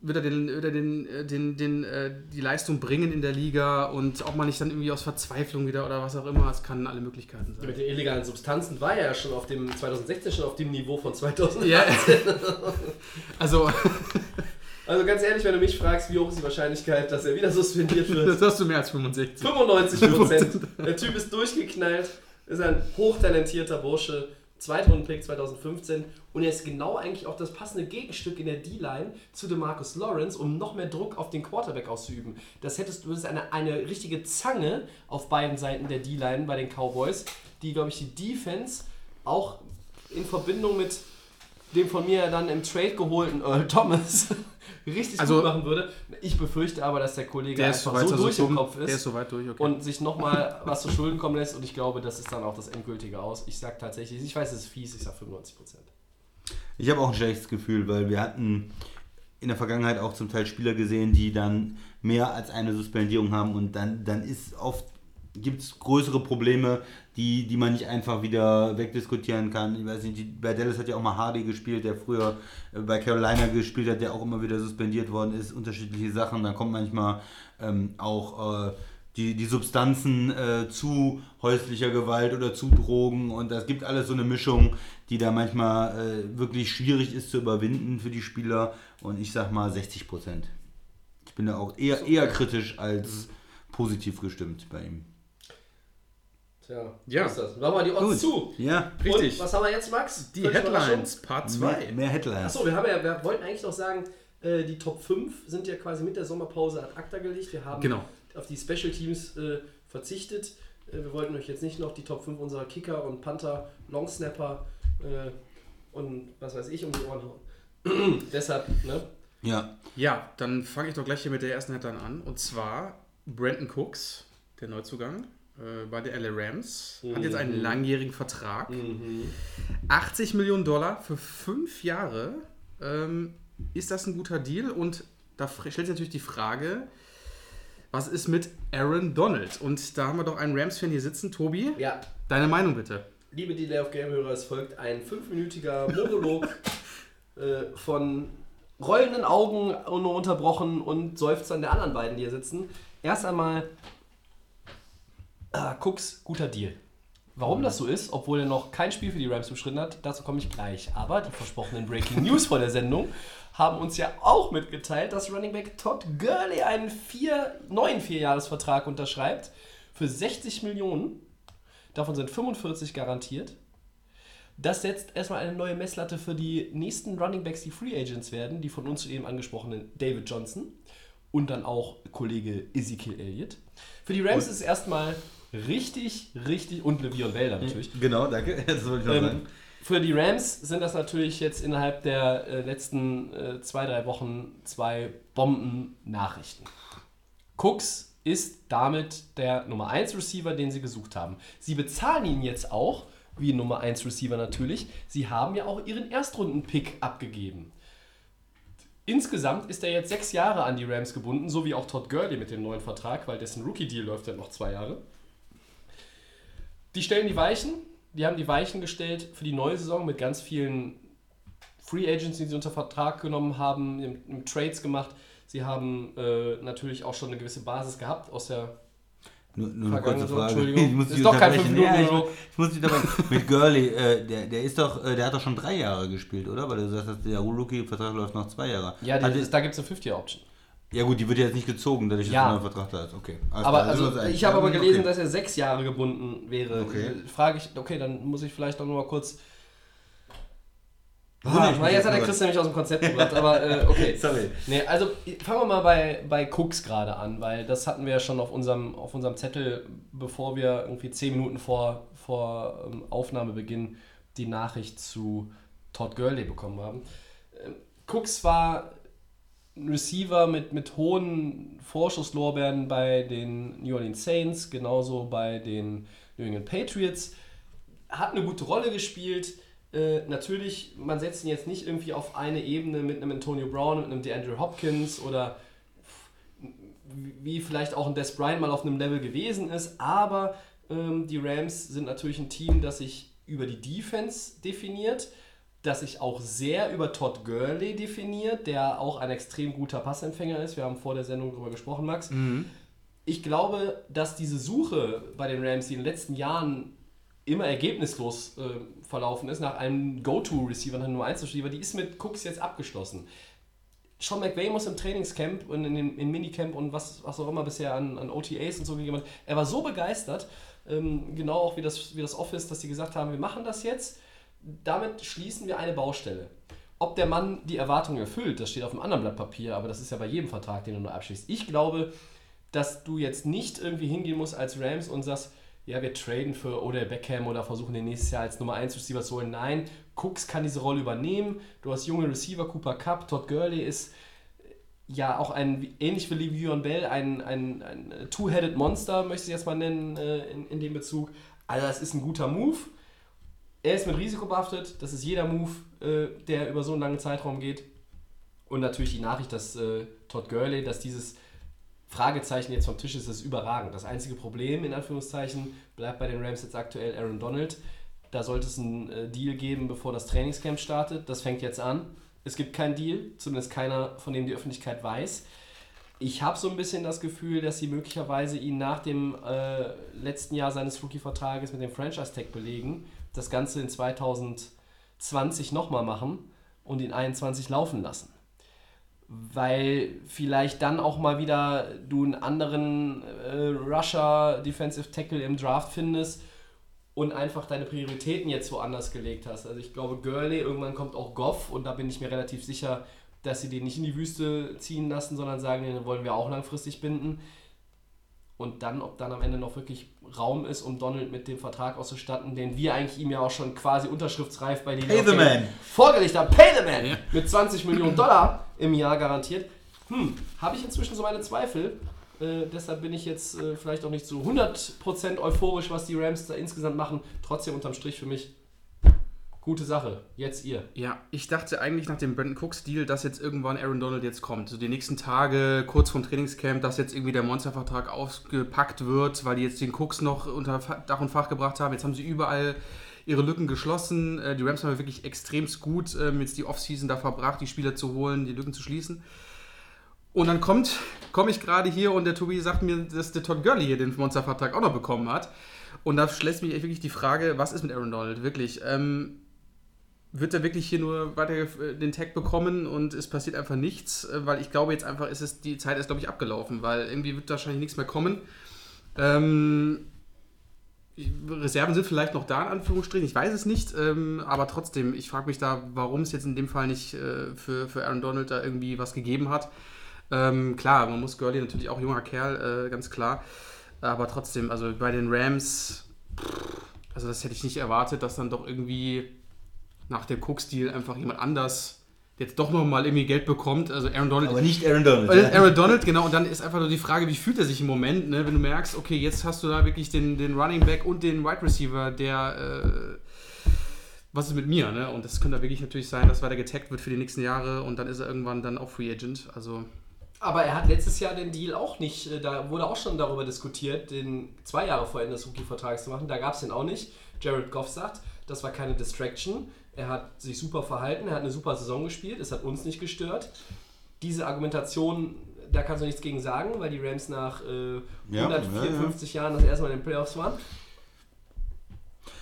E: wird er, den, wird er den, äh, den, den, äh, die Leistung bringen in der Liga und ob man nicht dann irgendwie aus Verzweiflung wieder oder was auch immer, es kann alle Möglichkeiten sein.
C: Mit den illegalen Substanzen war er ja schon auf dem 2016 schon auf dem Niveau von 2000.
E: Ja, also,
C: Also ganz ehrlich, wenn du mich fragst, wie hoch ist die Wahrscheinlichkeit, dass er wieder suspendiert wird?
E: das hast du mehr als 65.
C: 95 Prozent. Der Typ ist durchgeknallt, ist ein hochtalentierter Bursche, Zweitrunden-Pick 2015 und er ist genau eigentlich auch das passende Gegenstück in der D-Line zu DeMarcus Lawrence, um noch mehr Druck auf den Quarterback auszuüben. Das hättest du, das ist eine, eine richtige Zange auf beiden Seiten der D-Line bei den Cowboys, die, glaube ich, die Defense auch in Verbindung mit dem von mir dann im Trade geholten Earl Thomas richtig
E: Also-
C: gut machen würde. Ich befürchte aber, dass der Kollege
E: Der ist so
C: einfach
E: weit
C: so
E: also
C: durch im. Kopf
E: Der ist so weit durch, okay.
C: und sich nochmal was zu Schulden kommen lässt. Und ich glaube, das ist dann auch das endgültige Aus. Ich sag tatsächlich, ich weiß, es ist fies, ich sag 95%.
D: Ich habe auch ein schlechtes Gefühl, weil wir hatten in der Vergangenheit auch zum Teil Spieler gesehen, die dann mehr als eine Suspendierung haben und dann, dann ist oft gibt es größere Probleme, die, die man nicht einfach wieder wegdiskutieren kann. Ich weiß nicht, die, bei Dallas hat ja auch mal Hardy gespielt, der früher äh, bei Carolina gespielt hat, der auch immer wieder suspendiert worden ist, unterschiedliche Sachen. Dann kommt manchmal ähm, auch äh, die, die Substanzen äh, zu häuslicher Gewalt oder zu Drogen und das gibt alles so eine Mischung, die da manchmal äh, wirklich schwierig ist zu überwinden für die Spieler und ich sag mal 60 Prozent. Ich bin da auch eher, eher kritisch als positiv gestimmt bei ihm.
C: Tja,
E: Ja.
C: so ist das. Machen wir die Odds zu.
D: Ja,
E: Richtig.
C: Und was haben wir jetzt, Max?
E: Die
C: Völlig
E: Headlines, Part 2.
D: mehr, mehr Headlines.
C: Achso, wir, haben ja, wir wollten eigentlich noch sagen, Äh, die Top 5 sind ja quasi mit der Sommerpause ad acta gelegt. Wir haben
E: Genau.
C: auf die Special Teams äh, verzichtet. Äh, wir wollten euch jetzt nicht noch die Top 5 unserer Kicker und Panther, Longsnapper äh, und was weiß ich um die Ohren hauen. Deshalb, ne?
D: Ja.
E: Ja, dann fange ich doch gleich hier mit der ersten Headline an. Und zwar Brandon Cooks, der Neuzugang äh, bei der LA Rams, hat jetzt einen langjährigen Vertrag. 80 Millionen Dollar für fünf Jahre. Ähm, ist das ein guter Deal? Und da stellt sich natürlich die Frage, was ist mit Aaron Donald? Und da haben wir doch einen Rams-Fan hier sitzen. Tobi,
C: Ja,
E: deine Meinung bitte.
C: liebe Delay of Game-Hörer, es folgt ein fünfminütiger Monolog äh, von rollenden Augen nur unterbrochen und Seufzern der anderen beiden, die hier sitzen. Erst einmal, ah, Cooks, guter Deal. Warum das so ist, obwohl er noch kein Spiel für die Rams beschritten hat, dazu komme ich gleich. Aber die versprochenen Breaking News vor der Sendung haben uns ja auch mitgeteilt, dass Running Back Todd Gurley einen vier, neuen Vierjahresvertrag unterschreibt für 60 Millionen. Davon sind 45 garantiert. Das setzt erstmal eine neue Messlatte für die nächsten Running Backs, die Free Agents werden, die von uns eben angesprochenen David Johnson und dann auch Kollege Ezekiel Elliott. Für die Rams ist es erstmal richtig, richtig und Le'Veon Bell dann natürlich.
D: Genau, danke. Das wollte ich noch
C: Ähm,
D: sagen.
C: für die Rams sind das natürlich jetzt innerhalb der äh, letzten äh, zwei, drei Wochen zwei Bomben-Nachrichten. Cooks ist damit der Nummer 1 Receiver, den sie gesucht haben. Sie bezahlen ihn jetzt auch, wie Nummer 1 Receiver natürlich. Sie haben ja auch ihren Erstrunden-Pick abgegeben. Insgesamt ist er jetzt sechs Jahre an die Rams gebunden, so wie auch Todd Gurley mit dem neuen Vertrag, weil dessen Rookie-Deal läuft ja noch zwei Jahre. Die stellen die Weichen, die haben die Weichen gestellt für die neue Saison mit ganz vielen Free Agents, die sie unter Vertrag genommen haben, im, im Trades gemacht. Sie haben äh, natürlich auch schon eine gewisse Basis gehabt aus der.
D: Nur, nur eine kurze Frage.
C: Entschuldigung.
D: Ich muss
C: Ist doch kein
D: unterbrechen.
C: Fünf-Minuten-Monolog.
D: Ja, ich, ich muss dich dabei. Mit Gurley, äh, der, der ist doch, äh, der hat doch schon drei Jahre gespielt, oder? Weil du sagst, der Rookie-Vertrag läuft noch zwei Jahre.
C: Ja, die,
D: Hatte-
C: ist, da gibt es eine 50-Option.
D: Ja gut, die wird jetzt nicht gezogen, dadurch, dass
C: Ja.
D: er einen Vertrag da ist. Okay. Alles
C: Aber also, ich habe aber
D: Okay.
C: gelesen, dass er sechs Jahre gebunden wäre.
D: Okay.
C: Frage ich, okay, dann muss ich vielleicht noch mal kurz. Ah,
D: mich
C: weil jetzt hat der
D: jetzt
C: Chris nämlich aus dem Konzept gebracht, aber äh, okay.
D: Sorry.
C: Nee, also fangen wir mal bei, bei Cooks gerade an, weil das hatten wir ja schon auf unserem, auf unserem Zettel, bevor wir irgendwie zehn Minuten vor, vor ähm, Aufnahmebeginn die Nachricht zu Todd Gurley bekommen haben. Ähm, Cooks war Receiver mit, mit hohen Vorschusslorbeeren bei den New Orleans Saints, genauso bei den New England Patriots. Hat eine gute Rolle gespielt. Äh, natürlich, man setzt ihn jetzt nicht irgendwie auf eine Ebene mit einem Antonio Brown, mit einem DeAndre Hopkins oder wie vielleicht auch ein Des Bryant mal auf einem Level gewesen ist, aber ähm, die Rams sind natürlich ein Team, das sich über die Defense definiert, das sich auch sehr über Todd Gurley definiert, der auch ein extrem guter Passempfänger ist. Wir haben vor der Sendung darüber gesprochen, Max. Ich glaube, dass diese Suche bei den Rams, die in den letzten Jahren immer ergebnislos äh, verlaufen ist, nach einem Go-To-Receiver, nach einem Nummer 1-Receiver, die ist mit Cooks jetzt abgeschlossen. Sean McVay muss im Trainingscamp und in dem in Minicamp und was, was auch immer bisher an, an OTAs und so gegeben hat, er war so begeistert, ähm, genau auch wie das, wie das Office, dass sie gesagt haben, wir machen das jetzt, damit schließen wir eine Baustelle. Ob der Mann die Erwartungen erfüllt, das steht auf einem anderen Blatt Papier, aber das ist ja bei jedem Vertrag, den du nur abschließt. Ich glaube, dass du jetzt nicht irgendwie hingehen musst als Rams und sagst, ja, wir traden für Odell Beckham oder versuchen den nächstes Jahr als Nummer 1 Receiver zu holen. Nein, Cooks kann diese Rolle übernehmen. Du hast junge Receiver, Cooper Cup, Todd Gurley ist ja auch ein, ähnlich wie Le'Veon Bell, ein, ein, ein Two-Headed Monster, möchte ich jetzt mal nennen, äh, in, in dem Bezug. Also das ist ein guter Move. Er ist mit Risiko behaftet, das ist jeder Move, äh, der über so einen langen Zeitraum geht. Und natürlich die Nachricht, dass äh, Todd Gurley, dass dieses Fragezeichen jetzt vom Tisch ist, ist überragend. Das einzige Problem, in Anführungszeichen, bleibt bei den Rams jetzt aktuell Aaron Donald. Da sollte es einen äh, Deal geben, bevor das Trainingscamp startet. Das fängt jetzt an. Es gibt keinen Deal, zumindest keiner, von dem die Öffentlichkeit weiß. Ich habe so ein bisschen das Gefühl, dass sie möglicherweise ihn nach dem äh, letzten Jahr seines Rookie-Vertrages mit dem Franchise-Tag belegen, das Ganze in 2020 nochmal machen und ihn 21 laufen lassen weil vielleicht dann auch mal wieder du einen anderen äh, Rusher Defensive Tackle im Draft findest und einfach deine Prioritäten jetzt woanders gelegt hast. Also ich glaube, Gurley, irgendwann kommt auch Goff und da bin ich mir relativ sicher, dass sie den nicht in die Wüste ziehen lassen, sondern sagen, den wollen wir auch langfristig binden. Und dann, ob dann am Ende noch wirklich Raum ist, um Donald mit dem Vertrag auszustatten, den wir eigentlich ihm ja auch schon quasi unterschriftsreif bei den
D: Pay the man.
C: vorgelegt haben. Pay the man! Mit 20 Millionen Dollar im Jahr garantiert. Hm, habe ich inzwischen so meine Zweifel. Äh, deshalb bin ich jetzt äh, vielleicht auch nicht so 100% euphorisch, was die Rams da insgesamt machen. Trotzdem unterm Strich für mich gute Sache. Jetzt ihr.
E: Ja, ich dachte eigentlich nach dem Brandon Cooks-Deal, dass jetzt irgendwann Aaron Donald jetzt kommt. So die nächsten Tage, kurz vorm Trainingscamp, dass jetzt irgendwie der Monstervertrag ausgepackt wird, weil die jetzt den Cooks noch unter Dach und Fach gebracht haben. Jetzt haben sie überall ihre Lücken geschlossen. Äh, Die Rams haben wirklich extremst gut ähm, jetzt die Offseason da verbracht, die Spieler zu holen, die Lücken zu schließen. Und dann kommt, komme ich gerade hier und der Tobi sagt mir, dass der Todd Gurley hier den Monstervertrag auch noch bekommen hat. Und da schlägt mich wirklich die Frage, was ist mit Aaron Donald? Wirklich. Ähm, wird er wirklich hier nur weiter äh, den Tag bekommen und es passiert einfach nichts, äh, weil ich glaube jetzt einfach ist es die Zeit ist glaube ich abgelaufen, weil irgendwie wird wahrscheinlich nichts mehr kommen. Ähm, Reserven sind vielleicht noch da in Anführungsstrichen, ich weiß es nicht, ähm, aber trotzdem, ich frage mich da, warum es jetzt in dem Fall nicht äh, für, für Aaron Donald da irgendwie was gegeben hat. Ähm, klar, man muss Gurley natürlich auch junger Kerl, äh, ganz klar, aber trotzdem, also bei den Rams, also das hätte ich nicht erwartet, dass dann doch irgendwie nach dem Cook-Stil einfach jemand anders jetzt doch nochmal irgendwie Geld bekommt. Also Aaron Donald.
D: Aber nicht Aaron Donald.
E: Äh,
D: ja.
E: Aaron Donald, genau, und dann ist einfach nur die Frage, wie fühlt er sich im Moment, ne? wenn du merkst, okay, jetzt hast du da wirklich den, den Running Back und den Wide Receiver, der, äh, was ist mit mir, ne? Und das könnte wirklich natürlich sein, dass weiter getaggt wird für die nächsten Jahre und dann ist er irgendwann dann auch Free Agent. Also,
C: Aber er hat letztes Jahr den Deal auch nicht, äh, da wurde auch schon darüber diskutiert, den zwei Jahre vor Ende des Rookie-Vertrags zu machen. Da gab es den auch nicht. Jared Goff sagt, das war keine Distraction. Er hat sich super verhalten, er hat eine super Saison gespielt, es hat uns nicht gestört. Diese Argumentation, da kannst du nichts gegen sagen, weil die Rams nach äh,
D: Ja,
C: 154 Jahren das erste Mal in den Playoffs waren.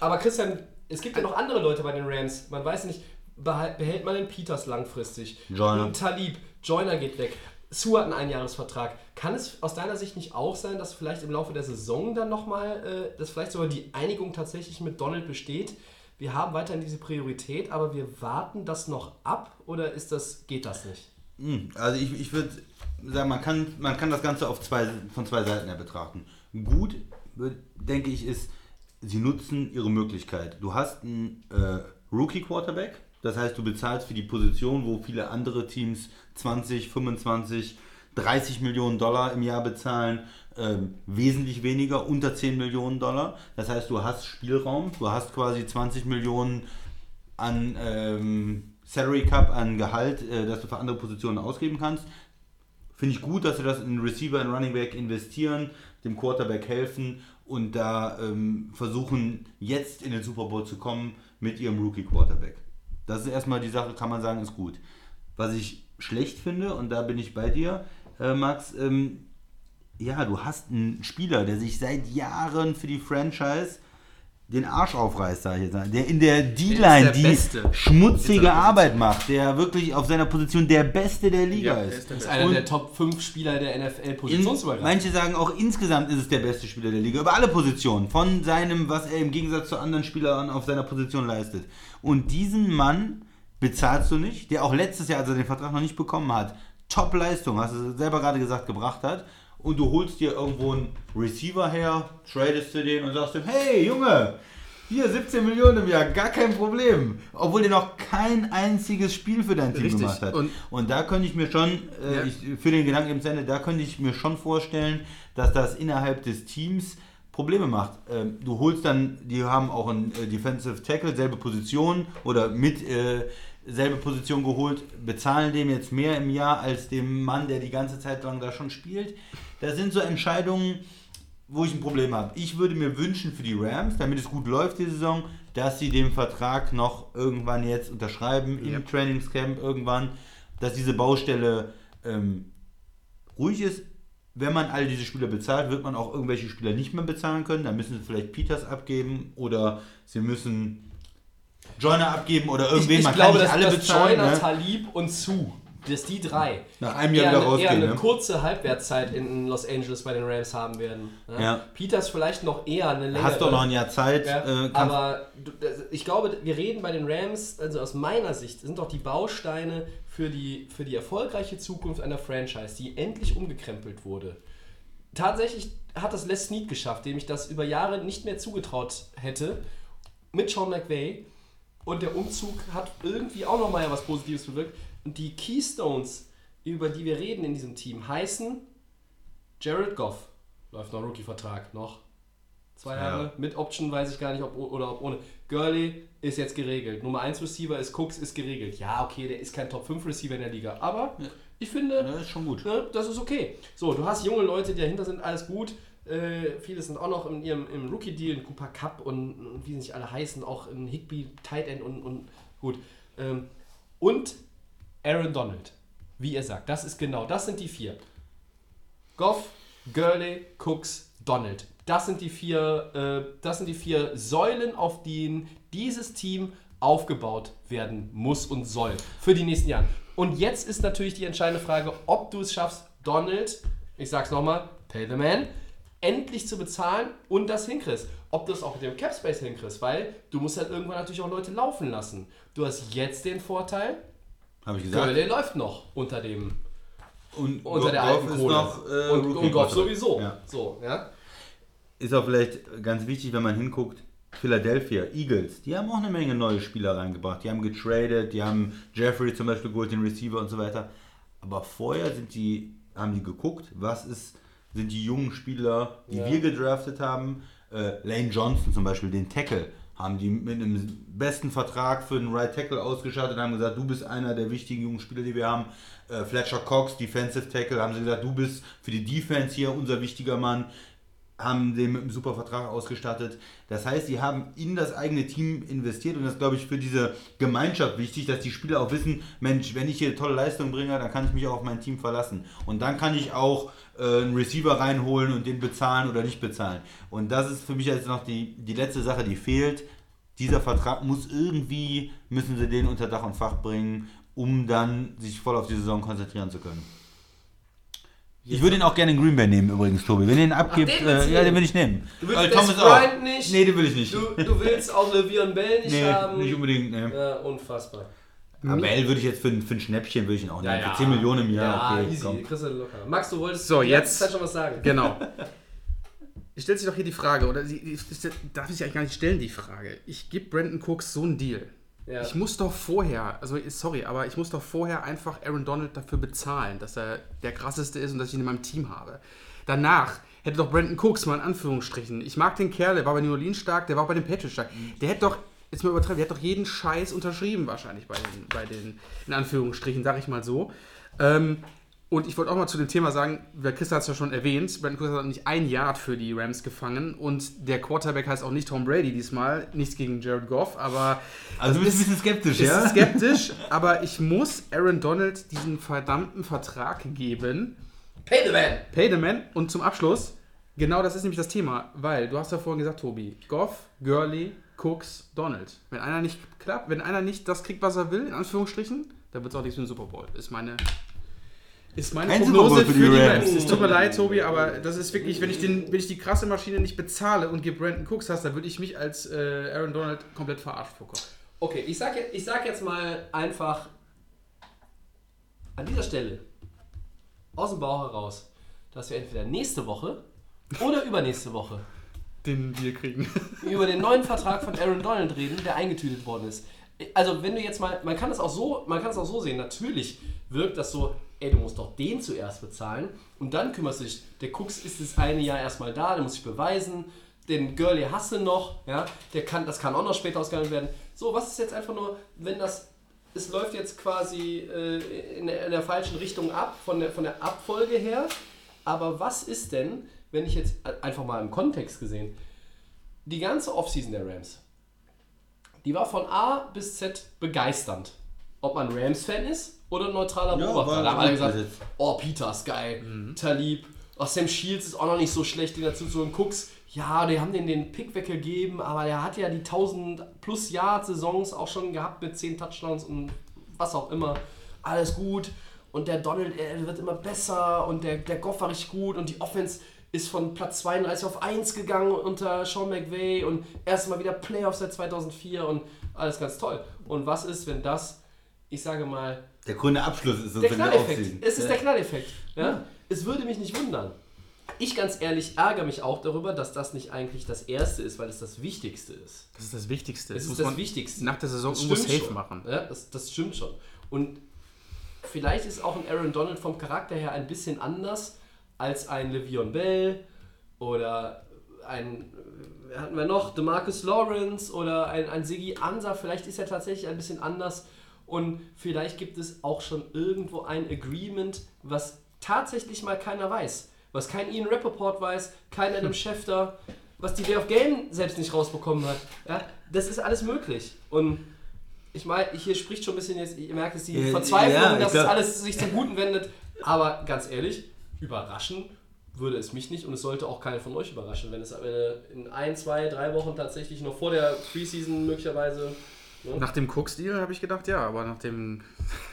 C: Aber Christian, es gibt ja noch andere Leute bei den Rams. Man weiß nicht, behält, man den Peters langfristig?
D: Joyner.
C: Talib, Joyner geht weg. Sue hat einen Einjahresvertrag. Kann es aus deiner Sicht nicht auch sein, dass vielleicht im Laufe der Saison dann nochmal, äh, dass vielleicht sogar die Einigung tatsächlich mit Donald besteht? Wir haben weiterhin diese Priorität, aber wir warten das noch ab oder ist das, geht das nicht?
D: Hm, Also ich, ich würde sagen, man kann, man kann das Ganze auf zwei, von zwei Seiten her betrachten. Gut, denke ich, ist, sie nutzen ihre Möglichkeit. Du hast einen äh, Rookie-Quarterback, das heißt, du bezahlst für die Position, wo viele andere Teams 20, 25, 30 Millionen Dollar im Jahr bezahlen, ähm, wesentlich weniger, unter 10 Millionen Dollar. Das heißt, du hast Spielraum, du hast quasi 20 Millionen an ähm, Salary Cup, an Gehalt, äh, das du für andere Positionen ausgeben kannst. Finde ich gut, dass sie das in Receiver, in Running Back investieren, dem Quarterback helfen und da ähm, versuchen, jetzt in den Super Bowl zu kommen mit ihrem Rookie Quarterback. Das ist erstmal die Sache, kann man sagen, ist gut. Was ich schlecht finde, und da bin ich bei dir, äh, Max, ähm, ja, du hast einen Spieler, der sich seit Jahren für die Franchise den Arsch aufreißt, sag ich jetzt mal. Der in der D-Line die
E: Beste.
D: Schmutzige Arbeit macht, der wirklich auf seiner Position der Beste der Liga
E: Ja, er
D: ist.
E: ist der
C: Das ist einer
D: Und-
C: der Top 5 Spieler der NFL
D: in,
C: Positionsübergabe.
D: manche sagen auch insgesamt ist es der beste Spieler der Liga, über alle Positionen, von seinem, was er im Gegensatz zu anderen Spielern auf seiner Position leistet. Und diesen Mann bezahlst du nicht, der auch letztes Jahr, als er den Vertrag noch nicht bekommen hat, Top-Leistung, hast du selber gerade gesagt, gebracht hat. Und du holst dir irgendwo einen Receiver her, tradest du den und sagst ihm, hey Junge, hier 17 Millionen im Jahr, gar kein Problem. Obwohl der noch kein einziges Spiel für dein Team
E: Richtig.
D: gemacht hat.
E: Und-
D: Und da könnte ich mir schon, äh,
E: Ja.
D: ich, für den Gedanken im Ende, da könnte ich mir schon vorstellen, dass das innerhalb des Teams Probleme macht. Ähm, du holst dann, die haben auch einen äh, Defensive Tackle, selbe Position oder mit äh, selbe Position geholt, bezahlen dem jetzt mehr im Jahr als dem Mann, der die ganze Zeit lang da schon spielt. Das sind so Entscheidungen, wo ich ein Problem habe. Ich würde mir wünschen für die Rams, damit es gut läuft die Saison, dass sie den Vertrag noch irgendwann jetzt unterschreiben,
E: Ja.
D: im Trainingscamp irgendwann, dass diese Baustelle ähm, ruhig ist. Wenn man all diese Spieler bezahlt, wird man auch irgendwelche Spieler nicht mehr bezahlen können. Dann müssen sie vielleicht Peters abgeben oder sie müssen Joyner abgeben oder
C: Ich,
D: irgendwen.
C: ich
D: man
C: glaube,
D: kann
C: dass,
D: nicht alle
C: dass
D: bezahlen.
C: Joyner,
D: ne?
C: Talib und Sue dass die drei
D: Nach einem Jahr
C: eher,
D: wieder
C: eine- eher
D: rausgehen,
C: eine
D: ne?
C: kurze Halbwertszeit in Los Angeles bei den Rams haben werden. ne?
D: Ja.
C: Peters vielleicht noch eher eine längere.
D: Hast doch noch ein Jahr Zeit.
C: Ja,
D: äh,
C: aber du, ich glaube, wir reden bei den Rams, also aus meiner Sicht, sind doch die Bausteine für die, für die erfolgreiche Zukunft einer Franchise, die endlich umgekrempelt wurde. Tatsächlich hat das Les Snead geschafft, dem ich das über Jahre nicht mehr zugetraut hätte, mit Sean McVay. Und der Umzug hat irgendwie auch nochmal was Positives bewirkt. Und die Keystones, über die wir reden in diesem Team, heißen Jared Goff. Läuft noch Rookie-Vertrag, noch zwei
D: Ja.
C: Jahre. Mit Option weiß ich gar nicht, ob oder ob ohne. Gurley ist jetzt geregelt. Nummer 1 Receiver ist Cooks, ist geregelt. Ja, okay, der ist kein Top 5 Receiver in der Liga. Aber ich finde,
D: Ja, ist schon gut.
C: ne, das ist okay. So, du hast junge Leute, die dahinter sind, alles gut. Äh, viele sind auch noch in ihrem im Rookie-Deal, in Cooper Cup und, und wie sie nicht alle heißen, auch in Higby, Tight End und, und gut. Ähm, und Aaron Donald, wie ihr sagt, das ist genau, das sind die vier. Goff, Gurley, Cooks, Donald. Das sind die vier, äh, das sind die vier Säulen, auf denen dieses Team aufgebaut werden muss und soll für die nächsten Jahre. Und jetzt ist natürlich die entscheidende Frage, ob du es schaffst, Donald, ich sag's nochmal, pay the man, endlich zu bezahlen und das hinkriegst. Ob du es auch mit dem Cap Space hinkriegst, weil du musst halt irgendwann natürlich auch Leute laufen lassen. Du hast jetzt den Vorteil,
D: Habe ich gesagt.
C: Gurley läuft noch unter dem
D: Und
C: unter der
D: Goff
C: alten
D: ist
C: Kohle.
D: noch äh,
C: und, und
D: Rookie-Vertrag.
C: sowieso.
D: Ja.
C: So, ja.
D: Ist auch vielleicht ganz wichtig, wenn man hinguckt, Philadelphia, Eagles, die haben auch eine Menge neue Spieler reingebracht. Die haben getradet, die haben Jeffrey zum Beispiel geholt, den Receiver und so weiter. Aber vorher sind die, haben die geguckt, was ist, sind die jungen Spieler, die
C: Ja.
D: wir gedraftet haben. Äh, Lane Johnson zum Beispiel, den Tackle, haben die mit einem besten Vertrag für den Right Tackle ausgestattet, haben gesagt, du bist einer der wichtigen jungen Spieler, die wir haben. Äh, Fletcher Cox, Defensive Tackle, haben sie gesagt, du bist für die Defense hier unser wichtiger Mann haben den mit einem super Vertrag ausgestattet. Das heißt, sie haben in das eigene Team investiert und das ist, glaube ich, für diese Gemeinschaft wichtig, dass die Spieler auch wissen, Mensch, wenn ich hier tolle Leistung bringe, dann kann ich mich auch auf mein Team verlassen. Und dann kann ich auch äh, einen Receiver reinholen und den bezahlen oder nicht bezahlen. Und das ist für mich jetzt noch die, die letzte Sache, die fehlt. Dieser Vertrag muss irgendwie, müssen sie den unter Dach und Fach bringen, um dann sich voll auf die Saison konzentrieren zu können. Ich würde ihn auch gerne in Green Bay nehmen übrigens, Tobi. Wenn ihr ihn abgibt,
C: den willst
D: äh, ja, den will ich nehmen.
C: Du willst Des
D: Thomas
C: Bryant nicht?
D: Nee, den will ich nicht.
C: Du, du willst auch Le'Veon Bell nicht
D: nee,
C: haben.
D: nicht unbedingt. Nee.
C: Ja, unfassbar.
D: Aber Bell würde ich jetzt für, ein- für ein Schnäppchen würde ich ihn auch nehmen.
C: Ja,
D: Für 10 Millionen im Jahr,
C: Ja,
D: okay.
C: easy.
D: komm.
C: Kriegst du locker. Max, du wolltest
E: So,
C: die
E: jetzt-
C: Zeit schon was sagen.
E: Genau. Ich stelle sich doch hier die Frage, oder sie, ich, ich, darf ich eigentlich gar nicht stellen, die Frage. Ich gebe Brandon Cooks so einen Deal.
C: Ja.
E: Ich muss doch vorher, also sorry, aber ich muss doch vorher einfach Aaron Donald dafür bezahlen, dass er der krasseste ist und dass ich ihn in meinem Team habe. Danach hätte doch Brandon Cooks mal in Anführungsstrichen. Ich mag den Kerl, der war bei New Orleans stark, der war auch bei den Patriots stark. Der hätte doch, jetzt mal übertreiben, der hat doch jeden Scheiß unterschrieben wahrscheinlich bei den, bei den in Anführungsstrichen, sag ich mal so. Ähm, und ich wollte auch mal zu dem Thema sagen, weil Christa hat es ja schon erwähnt, Brandon Cooks hat nicht ein Yard für die Rams gefangen und der Quarterback heißt auch nicht Tom Brady diesmal, nichts gegen Jared Goff, aber
D: Also du bist ein bisschen skeptisch,
E: ist
D: ja?
E: skeptisch, aber ich muss Aaron Donald diesen verdammten Vertrag geben.
C: Pay the man!
E: Pay the man. Und zum Abschluss, genau das ist nämlich das Thema, weil du hast ja vorhin gesagt, Tobi, Goff, Gurley, Cooks, Donald. Wenn einer nicht klappt, wenn einer nicht das kriegt, was er will, in Anführungsstrichen, dann wird es auch nichts mit dem Super Bowl. Ist meine, ist meine
D: Kein
E: Prognose für die Rams. Es tut mir leid, Tobi, aber das ist wirklich, wenn ich, den, wenn ich die krasse Maschine nicht bezahle und gebe Brandon Cooks hast, dann würde ich mich als äh, Aaron Donald komplett verarscht vorkommen.
C: Okay, ich sag, jetzt- ich sag jetzt mal einfach an dieser Stelle aus dem Bauch heraus, dass wir entweder nächste Woche oder übernächste Woche
E: Den wir kriegen.
C: über den neuen Vertrag von Aaron Donald reden, der eingetütet worden ist. Also wenn du jetzt mal, man kann es auch so, man kann es auch so sehen. Natürlich wirkt das so, ey, du musst doch den zuerst bezahlen und dann kümmerst du dich. Der Cooks ist das eine Jahr erstmal da, der muss sich beweisen. Den Girlie hast du noch, ja, der kann, das kann auch noch später ausgehandelt werden. So, was ist jetzt einfach nur, wenn das, es läuft jetzt quasi äh, in, der, in der falschen Richtung ab, von der, von der Abfolge her. Aber was ist denn, wenn ich jetzt einfach mal im Kontext gesehen, die ganze Offseason der Rams, die war von A bis Z begeisternd. Ob man Rams-Fan ist oder ein neutraler
D: Ja,
C: Beobachter. Da haben alle gesagt, oh, Peter ist geil, Talib, oh, Sam Shields ist auch noch nicht so schlecht, den dazu zu holen. Cooks, ja, die haben den den Pick weggegeben, aber der hat ja die 1000 plus Jahr Saisons auch schon gehabt mit 10 Touchdowns und was auch immer. Alles gut. und der Donald er wird immer besser und der, der Goff war richtig gut und die Offense ist von Platz 32 auf 1 gegangen unter Sean McVay und erstmal wieder Playoffs seit 2004 und alles ganz toll. Und was ist, wenn das, ich sage mal,
D: Der grüne Abschluss ist
C: der Knalleffekt. Es ist der Knalleffekt. Ja? Es würde mich nicht wundern. Ich ganz ehrlich ärgere mich auch darüber, dass das nicht eigentlich das Erste ist, weil es das Wichtigste ist.
E: Das ist das Wichtigste.
C: Es
E: muss
C: ist das Wichtigste.
E: Nach der Saison
C: Das
E: irgendwo safe
C: schon.
E: machen.
C: Ja, das, das stimmt schon. Und vielleicht ist auch ein Aaron Donald vom Charakter her ein bisschen anders als ein Le'Veon Bell oder ein, wer hatten wir noch, DeMarcus Lawrence oder ein, ein Siggy Ansah. Vielleicht ist er tatsächlich ein bisschen anders und vielleicht gibt es auch schon irgendwo ein Agreement, was tatsächlich mal keiner weiß. Was kein Ian Rappaport weiß, kein Adam Schefter, was die Day of Game selbst nicht rausbekommen hat. Ja, das ist alles möglich. Und ich meine, hier spricht schon ein bisschen jetzt, ihr merkt es, die Verzweiflung,
D: ja,
C: dass
D: glaub-
C: es alles sich zum Guten wendet. Aber ganz ehrlich, überraschen würde es mich nicht und es sollte auch keinen von euch überraschen, wenn es in ein, zwei, drei Wochen tatsächlich noch vor der Preseason möglicherweise. Ne?
E: Nach dem Cooks-Deal habe ich gedacht, ja, aber nach dem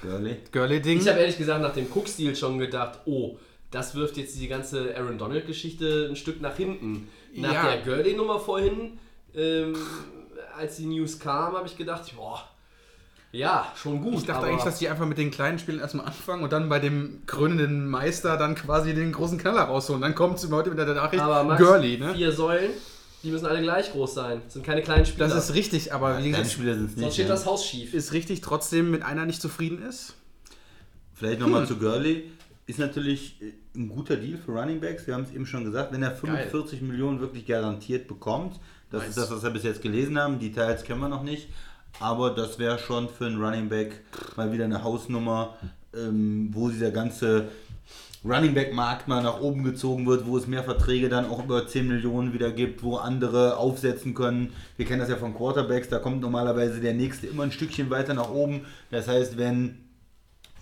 D: Girly.
E: Gurley-Ding.
C: Ich habe ehrlich gesagt nach dem Cook-Stil schon gedacht, oh, das wirft jetzt die ganze Aaron Donald-Geschichte ein Stück nach hinten. Nach
E: Ja.
C: der Gurley-Nummer vorhin, ähm, als die News kam, habe ich gedacht, boah, ja, schon gut.
E: Ich dachte eigentlich, dass die einfach mit den kleinen Spielen erstmal anfangen und dann bei dem krönenden Meister dann quasi den großen Knaller rausholen. Dann kommt heute wieder der Nachricht,
C: aber Max,
E: Gurley, ne?
C: vier Säulen, die müssen alle gleich groß sein. Das sind keine kleinen Spieler.
E: Das ist richtig, aber wie
D: Kleine
E: gesagt,
D: Spieler sind es
C: Sonst
D: nicht.
C: steht
D: Ja.
C: das Haus schief.
E: ist richtig trotzdem, mit einer nicht zufrieden ist.
D: Vielleicht
C: Hm.
D: nochmal zu Gurley. Ist natürlich äh, ein guter Deal für Running Backs. Wir haben es eben schon gesagt, wenn er 45 Millionen wirklich garantiert bekommt, das
E: Nice.
D: ist das, was wir bis jetzt gelesen haben. Die Details kennen wir noch nicht. Aber das wäre schon für einen Running Back mal wieder eine Hausnummer, ähm, wo dieser ganze Running Back Markt mal nach oben gezogen wird, wo es mehr Verträge dann auch über 10 Millionen wieder gibt, wo andere aufsetzen können. Wir kennen das ja von Quarterbacks, da kommt normalerweise der nächste immer ein Stückchen weiter nach oben. Das heißt, wenn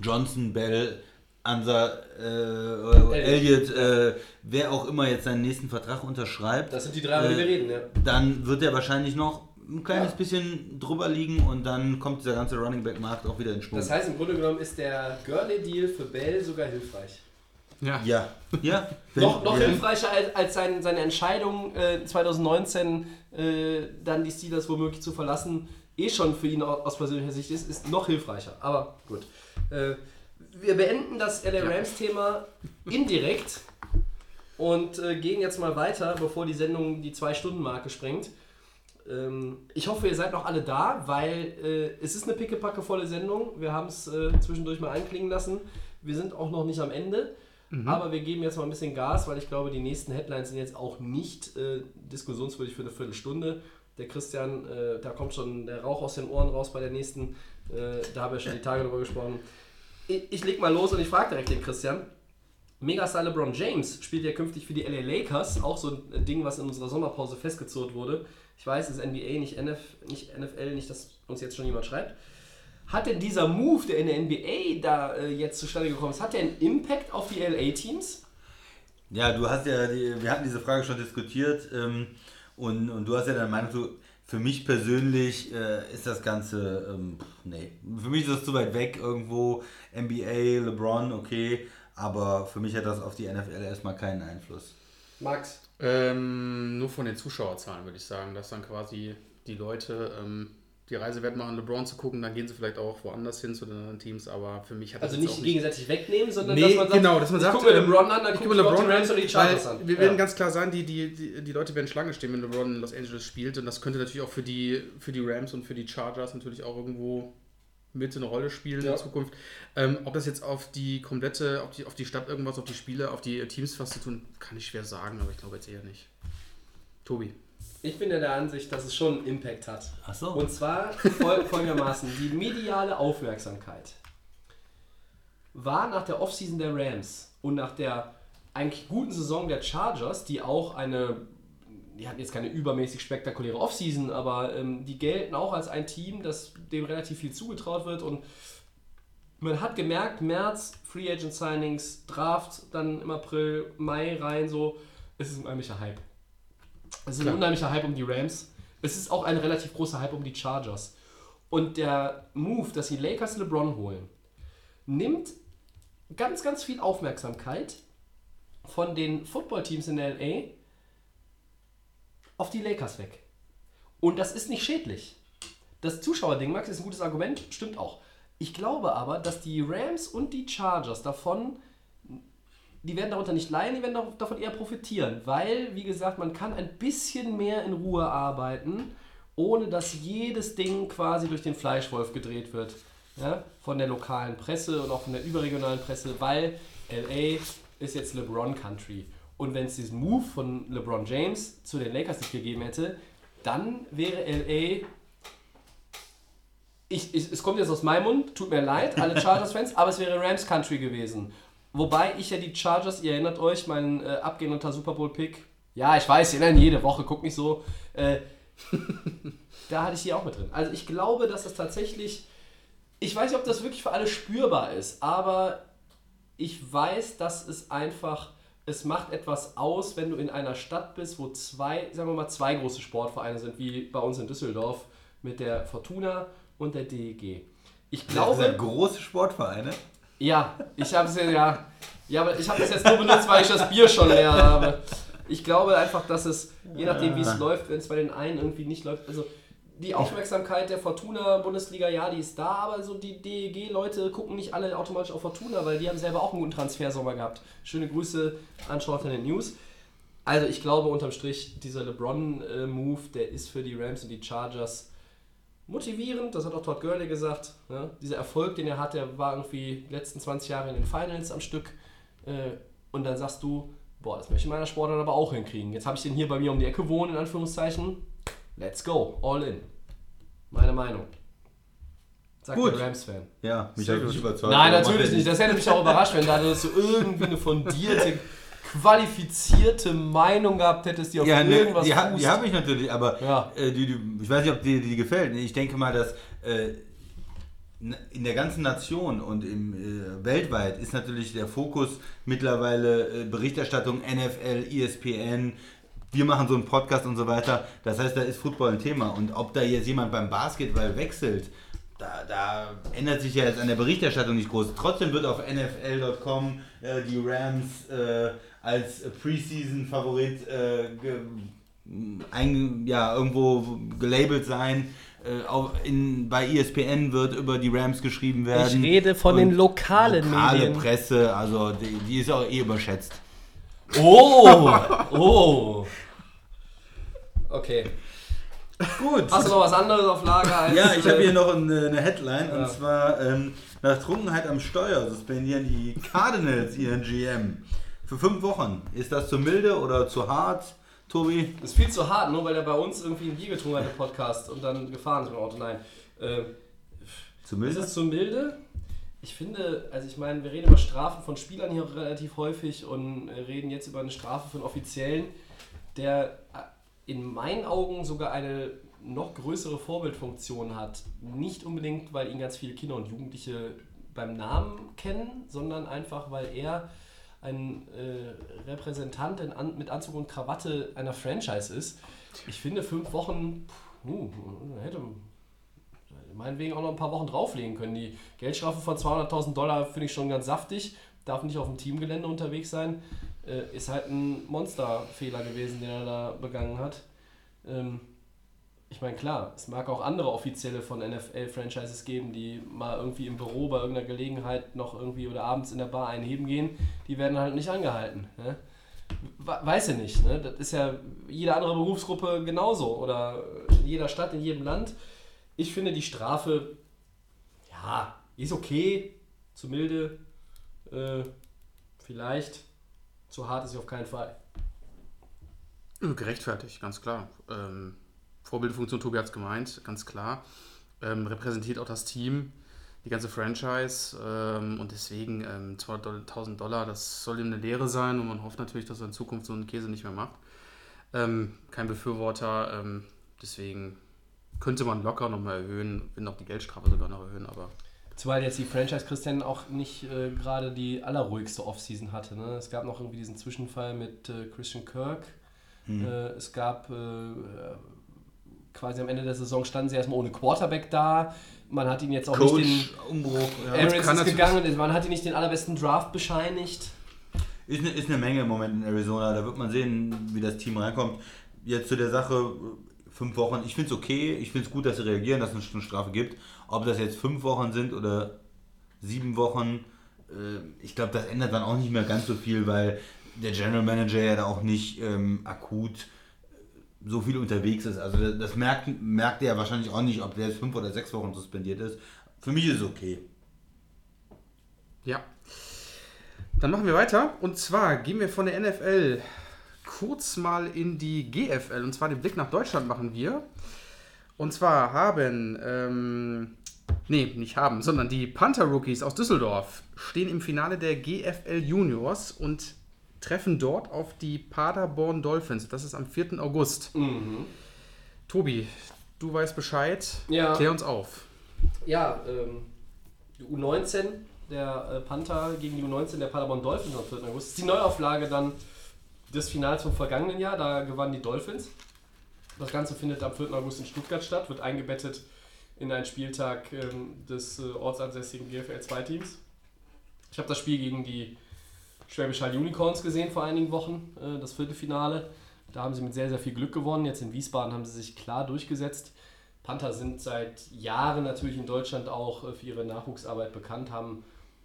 D: Johnson, Bell, Ansa, äh, Elliott, äh, wer auch immer jetzt seinen nächsten Vertrag unterschreibt,
C: Das sind die drei, über die wir
D: Äh,
C: reden, ja.
D: dann wird er wahrscheinlich noch ein kleines
C: Ja.
D: bisschen drüber liegen und dann kommt dieser ganze Running Back Markt auch wieder in Schwung.
C: Das heißt, im Grunde genommen ist der Gurley-Deal für Bell sogar hilfreich.
E: Ja.
D: ja, ja.
C: Noch, noch
D: ja.
C: hilfreicher als, als sein, seine Entscheidung äh, 2019 äh, dann die Steelers womöglich zu verlassen, eh schon für ihn aus, persönlicher Sicht ist, ist noch hilfreicher. Aber gut. Äh, wir beenden das LA Rams-Thema indirekt und äh, gehen jetzt mal weiter, bevor die Sendung die Zwei-Stunden-Marke sprengt. Ähm, ich hoffe, ihr seid noch alle da, weil äh, es ist eine pickepackevolle Sendung. Wir haben es äh, zwischendurch mal einklingen lassen. Wir sind auch noch nicht am Ende. Aber wir geben jetzt mal ein bisschen Gas, weil ich glaube, die nächsten Headlines sind jetzt auch nicht äh, diskussionswürdig für eine Viertelstunde. Der Christian, äh, da kommt schon der Rauch aus den Ohren raus bei der nächsten. Äh, da haben wir schon die Tage drüber gesprochen. Ich, ich leg mal los und ich frage direkt den Christian. Megastar LeBron James spielt ja künftig für die LA Lakers, auch so ein Ding, was in unserer Sommerpause festgezurrt wurde. Ich weiß, es ist NBA, nicht, NF, nicht NFL, nicht, dass uns jetzt schon jemand schreibt. Hat denn dieser Move, der in der NBA da äh, jetzt zustande gekommen ist, hat der einen Impact auf die LA-Teams?
D: Ja, du hast ja, die, wir hatten diese Frage schon diskutiert ähm, und, und du hast ja deine Meinung zu. Für mich persönlich äh, ist das Ganze, ähm, nee, für mich ist das zu weit weg irgendwo. NBA, LeBron, okay, aber für mich hat das auf die NFL erstmal keinen Einfluss.
C: Max.
E: Ähm, nur von den Zuschauerzahlen würde ich sagen, dass dann quasi die Leute ähm, die Reise wert machen, LeBron zu gucken, dann gehen sie vielleicht auch woanders hin zu den anderen Teams, aber für mich hat das
C: Also
E: jetzt
C: nicht gegenseitig wegnehmen, sondern
E: Nee,
C: dass man sagt,
E: genau, dass man
C: ich
E: sagt,
C: guck mir
E: ähm,
C: LeBron an, dann
E: gucke
C: ich
E: LeBron
C: Rams oder die Chargers an.
E: Wir
C: Ja.
E: werden ganz klar sein, die, die, die, die Leute werden Schlange stehen, wenn LeBron in Los Angeles spielt und das könnte natürlich auch für die, für die Rams und für die Chargers natürlich auch irgendwo mit eine Rolle spielen
C: Ja.
E: in Zukunft. Ähm, ob das jetzt auf die komplette, auf die, auf die Stadt irgendwas, auf die Spiele, auf die Teams was zu tun, kann ich schwer sagen, aber ich glaube jetzt eher nicht. Tobi.
C: Ich bin ja der Ansicht, dass es schon einen Impact hat.
D: Ach so.
C: Und zwar fol folgendermaßen: Die mediale Aufmerksamkeit war nach der Offseason der Rams und nach der eigentlich guten Saison der Chargers, die auch eine, die hatten jetzt keine übermäßig spektakuläre Offseason, aber ähm, die gelten auch als ein Team, das dem relativ viel zugetraut wird und man hat gemerkt, März, Free Agent Signings, Draft, dann im April, Mai rein, so, es ist ein unheimlicher Hype. Es ist ein
E: Klar.
C: unheimlicher Hype um die Rams. Es ist auch ein relativ großer Hype um die Chargers. Und der Move, dass die Lakers LeBron holen, nimmt ganz, ganz viel Aufmerksamkeit von den Footballteams in LA auf die Lakers weg. Und das ist nicht schädlich. Das Zuschauerding, Max, ist ein gutes Argument, stimmt auch. Ich glaube aber, dass die Rams und die Chargers davon, die werden darunter nicht leiden, die werden dav- davon eher profitieren, weil, wie gesagt, man kann ein bisschen mehr in Ruhe arbeiten, ohne dass jedes Ding quasi durch den Fleischwolf gedreht wird. Ja? Von der lokalen Presse und auch von der überregionalen Presse, weil LA ist jetzt LeBron Country. Und wenn es diesen Move von LeBron James zu den Lakers nicht gegeben hätte, dann wäre LA ich, ich, es kommt jetzt aus meinem Mund, tut mir leid, alle Chargers-Fans, aber es wäre Rams Country gewesen. Wobei ich ja die Chargers, ihr erinnert euch, mein äh, abgehender Super Bowl-Pick. Ja, ich weiß, ihr erinnert jede Woche, guck nicht so. Äh, da hatte ich die auch mit drin. Also ich glaube, dass das tatsächlich. Ich weiß nicht, ob das wirklich für alle spürbar ist, aber ich weiß, dass es einfach. Es macht etwas aus, wenn du in einer Stadt bist, wo zwei, sagen wir mal, zwei große Sportvereine sind, wie bei uns in Düsseldorf mit der Fortuna und der DEG. Ich
D: Das
C: glaube.
D: sind große Sportvereine.
C: Ja, ich habe es ja, ja. Aber ich habe es jetzt nur benutzt, weil ich das Bier schon leer habe. Ich glaube einfach, dass es, je nachdem wie es läuft, wenn es bei den einen irgendwie nicht läuft, also die Aufmerksamkeit der Fortuna-Bundesliga, ja, die ist da, aber so die DEG-Leute gucken nicht alle automatisch auf Fortuna, weil die haben selber auch einen guten Transfersommer gehabt. Schöne Grüße an Short in den News. Also ich glaube unterm Strich, dieser LeBron-Move, der ist für die Rams und die Chargers motivierend, das hat auch Todd Gurley gesagt. Ne? Dieser Erfolg, den er hat, der war irgendwie die letzten 20 Jahre in den Finals am Stück. Äh, und dann sagst du, boah, das möchte ich in meiner Sportart aber auch hinkriegen. Jetzt habe ich den hier bei mir um die Ecke wohnen, in Anführungszeichen. Let's go, all in. Meine Meinung. Sagt
D: Gut.
C: der Rams-Fan.
D: Ja, mich hat nicht überzeugt.
C: Nein, natürlich nicht. Das hätte mich auch überrascht, wenn da so irgendwie eine fundierte, qualifizierte Meinung gehabt hättest, die auf
D: Ja, ne,
C: irgendwas
D: die, ha
C: fußt.
D: die habe ich natürlich, aber
C: Ja.
D: äh, die, die, ich weiß nicht, ob dir die gefällt. Ich denke mal, dass äh, in der ganzen Nation und im, äh, weltweit ist natürlich der Fokus mittlerweile äh, Berichterstattung, NFL, ESPN. Wir machen so einen Podcast und so weiter. Das heißt, da ist Football ein Thema. Und ob da jetzt jemand beim Basketball wechselt, da, da ändert sich ja jetzt an der Berichterstattung nicht groß. Trotzdem wird auf NFL.com äh, die Rams äh, als Preseason-Favorit äh, ge, ein, ja, irgendwo gelabelt sein. Äh, auch in, bei ESPN wird über die Rams geschrieben werden.
C: Ich rede von den
D: Und
C: lokalen
D: lokale
C: Medien.
D: Presse, also die, die ist auch eh überschätzt.
C: Oh! Oh! Okay.
D: Gut.
C: Hast du noch was anderes auf Lager? Als,
D: Ja, ich habe
C: äh,
D: hier noch eine, eine Headline
C: Ja.
D: und zwar ähm, nach Trunkenheit am Steuer suspendieren die Cardinals ihren GM für fünf Wochen. Ist das zu milde oder zu hart, Tobi?
C: Das ist viel zu hart, nur weil er bei uns irgendwie ein Bier getrunken hat im Podcast und dann gefahren ist mit dem Auto. Nein. Äh,
D: Zu
C: ist
D: milde?
C: es zu milde? Ich finde, also ich meine, wir reden über Strafen von Spielern hier relativ häufig und reden jetzt über eine Strafe von Offiziellen, der äh, in meinen Augen sogar eine noch größere Vorbildfunktion hat. Nicht unbedingt, weil ihn ganz viele Kinder und Jugendliche beim Namen kennen, sondern einfach, weil er ein äh, Repräsentant in An mit Anzug und Krawatte einer Franchise ist. Ich finde, fünf Wochen, pff, uh, hätte meinetwegen auch noch ein paar Wochen drauflegen können. Die Geldstrafe von 200.000 Dollar finde ich schon ganz saftig. Darf nicht auf dem Teamgelände unterwegs sein. Äh, ist halt ein Monsterfehler gewesen, den er da begangen hat. Ähm, ich meine, klar, es mag auch andere Offizielle von NFL-Franchises geben, die mal irgendwie im Büro bei irgendeiner Gelegenheit noch irgendwie oder abends in der Bar einheben gehen. Die werden halt nicht angehalten. Ne? We- Weiß ich nicht. Ne? Das ist ja jede andere Berufsgruppe genauso oder in jeder Stadt, in jedem Land. Ich finde die Strafe, ja, ist okay, zu milde, äh, vielleicht, zu hart ist sie auf keinen Fall.
E: Gerechtfertigt, ganz klar. Ähm, Vorbildfunktion, Tobi hat es gemeint, ganz klar. Ähm, repräsentiert auch das Team, die ganze Franchise ähm, und deswegen ähm, 200.000 Dollar, das soll ihm eine Lehre sein und man hofft natürlich, dass er in Zukunft so einen Käse nicht mehr macht. Ähm, kein Befürworter, ähm, deswegen könnte man locker nochmal erhöhen, wenn auch die Geldstrafe sogar noch erhöhen, aber
C: Zumal jetzt die Franchise Christian auch nicht äh, gerade die allerruhigste Offseason hatte. Ne? Es gab noch irgendwie diesen Zwischenfall mit äh, Christian Kirk. Äh, es gab äh, quasi am Ende der Saison standen sie erstmal ohne Quarterback da. Man hat ihn jetzt auch nicht den.
D: Coach, Umbruch. Ja.
C: Arians ist gegangen, man hat ihn nicht den allerbesten Draft bescheinigt.
D: Ist eine, ist eine Menge im Moment in Arizona. Da wird man sehen, wie das Team reinkommt. Jetzt zu der Sache, fünf Wochen. Ich finde es okay. Ich finde es gut, dass sie reagieren, dass es eine Strafe gibt. Ob das jetzt fünf Wochen sind oder sieben Wochen, äh, ich glaube, das ändert dann auch nicht mehr ganz so viel, weil der General Manager ja da auch nicht ähm, akut so viel unterwegs ist. Also das- merkt, merkt er wahrscheinlich auch nicht, ob der jetzt fünf oder sechs Wochen suspendiert ist. Für mich ist es okay.
E: Ja. Dann machen wir weiter. Und zwar gehen wir von der NFL kurz mal in die GFL. Und zwar den Blick nach Deutschland machen wir. Und zwar haben, ähm, nee, nicht haben, sondern die Panther-Rookies aus Düsseldorf stehen im Finale der GFL Juniors und treffen dort auf die Paderborn Dolphins. Das ist am 4. August. Tobi, du weißt Bescheid.
C: Ja.
E: Klär uns auf.
C: Ja, ähm, die U19 der äh, Panther gegen die U19 der Paderborn Dolphins am 4. August. Das ist die Neuauflage dann des Finals vom vergangenen Jahr. Da gewannen die Dolphins. Das Ganze findet am 4. August in Stuttgart statt, wird eingebettet in einen Spieltag ähm, des äh, ortsansässigen GFL 2 Teams. Ich habe das Spiel gegen die Schwäbisch Hall Unicorns gesehen vor einigen Wochen, äh, das Viertelfinale. Da haben sie mit sehr, sehr viel Glück gewonnen. Jetzt in Wiesbaden haben sie sich klar durchgesetzt. Panther sind seit Jahren natürlich in Deutschland auch äh, für ihre Nachwuchsarbeit bekannt, haben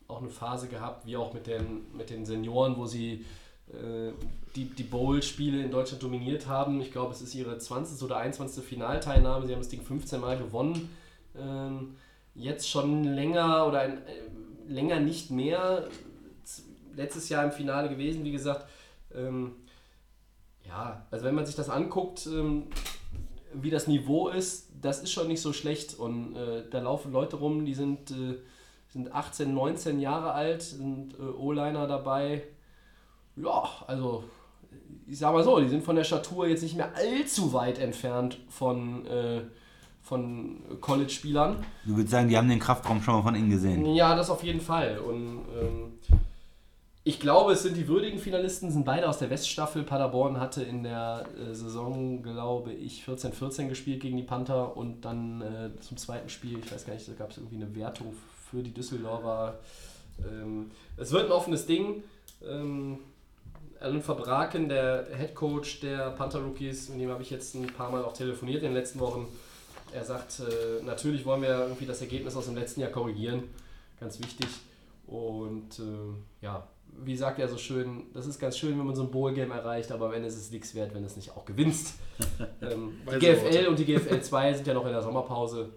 C: auch eine Phase gehabt, wie auch mit den, mit den Senioren, wo sie äh, die, die Bowl-Spiele in Deutschland dominiert haben. Ich glaube, es ist ihre 20. oder 21. Finalteilnahme. Sie haben das Ding 15 Mal gewonnen. Ähm, jetzt schon länger oder ein, äh, länger nicht mehr. Letztes Jahr im Finale gewesen, wie gesagt. Ähm, ja, also wenn man sich das anguckt, ähm, wie das Niveau ist, das ist schon nicht so schlecht. Und äh, da laufen Leute rum, die sind, äh, sind 18, 19 Jahre alt, sind äh, O-Liner dabei. Ja, also ich sag mal so, die sind von der Statur jetzt nicht mehr allzu weit entfernt von, äh, von College-Spielern.
D: Du würdest sagen, die haben den Kraftraum schon mal von innen gesehen.
C: Ja, das auf jeden Fall. Und ähm, ich glaube, es sind die würdigen Finalisten, sind beide aus der Weststaffel. Paderborn hatte in der äh, Saison, glaube ich, 14-14 gespielt gegen die Panther und dann äh, zum zweiten Spiel, ich weiß gar nicht, da gab es irgendwie eine Wertung für die Düsseldorfer. Ähm, es wird ein offenes Ding. Ähm, Alan Verbraken, der Head Coach der Panther Rookies, mit dem habe ich jetzt ein paar Mal auch telefoniert in den letzten Wochen. Er sagt, äh, natürlich wollen wir irgendwie das Ergebnis aus dem letzten Jahr korrigieren. Ganz wichtig. Und äh, ja, wie sagt er so schön, das ist ganz schön, wenn man so ein Bowl-Game erreicht, aber am Ende ist es nichts wert, wenn du es nicht auch gewinnst. ähm, die GFL und die GFL 2 sind ja noch in der Sommerpause.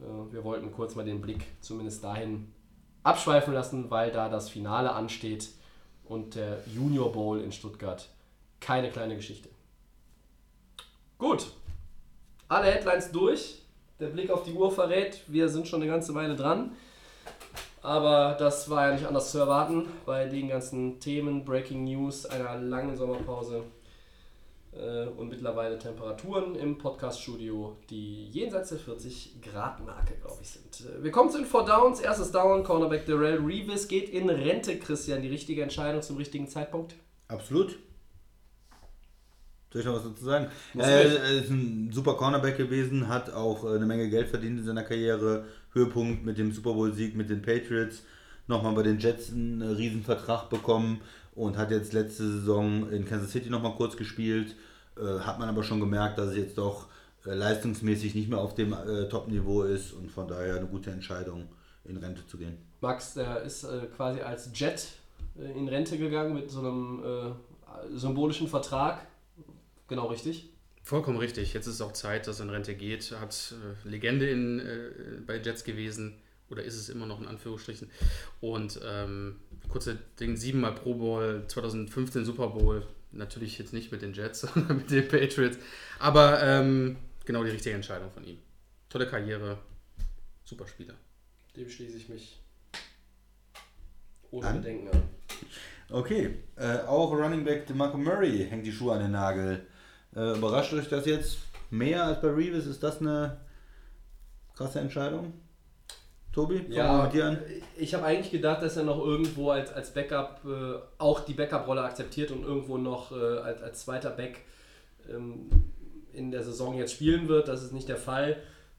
C: Äh, wir wollten kurz mal den Blick zumindest dahin abschweifen lassen, weil da das Finale ansteht und der Junior Bowl in Stuttgart. Keine kleine Geschichte. Gut. Alle Headlines durch. Der Blick auf die Uhr verrät, wir sind schon eine ganze Weile dran. Aber das war ja nicht anders zu erwarten bei den ganzen Themen, Breaking News, einer langen Sommerpause äh, und mittlerweile Temperaturen im Podcaststudio, die jenseits der 40 Grad Marke, glaube ich, sind. Äh, Wir kommen zu den Four Downs. Erstes Down, Cornerback Darrell Reeves geht in Rente, Christian. Die richtige Entscheidung zum richtigen Zeitpunkt?
D: Absolut. Soll ich noch was dazu sagen?
C: Muss
D: Er
C: nicht.
D: ist ein super Cornerback gewesen, hat auch äh, eine Menge Geld verdient in seiner Karriere. Höhepunkt mit dem Super Bowl-Sieg mit den Patriots. Nochmal bei den Jets einen äh, Riesenvertrag bekommen und hat jetzt letzte Saison in Kansas City nochmal kurz gespielt. Äh, hat man aber schon gemerkt, dass es jetzt doch äh, leistungsmäßig nicht mehr auf dem äh, Top-Niveau ist und von daher eine gute Entscheidung, in Rente zu gehen.
C: Max, der ist äh, quasi als Jet äh, in Rente gegangen mit so einem äh, symbolischen Vertrag. Genau richtig.
E: Vollkommen richtig. Jetzt ist es auch Zeit, dass er in Rente geht. Hat äh, Legende in, äh, bei Jets gewesen. Oder ist es immer noch in Anführungsstrichen. Und ähm, kurze Ding, siebenmal Pro Bowl, 2015 Super Bowl. Natürlich jetzt nicht mit den Jets, sondern mit den Patriots. Aber ähm, genau die richtige Entscheidung von ihm. Tolle Karriere, super Spieler.
C: Dem schließe ich mich ohne
D: An?
C: Bedenken an.
D: Okay, äh, auch Running Back DeMarco Murray hängt die Schuhe an den Nagel. Äh, überrascht euch das jetzt mehr als bei Reeves? Ist das eine krasse Entscheidung? Tobi, fangen wir
C: Ja,
D: mit dir an.
C: ich habe eigentlich gedacht, dass er noch irgendwo als, als Backup äh, auch die Backup-Rolle akzeptiert und irgendwo noch äh, als, als zweiter Back ähm, in der Saison jetzt spielen wird. Das ist nicht der Fall.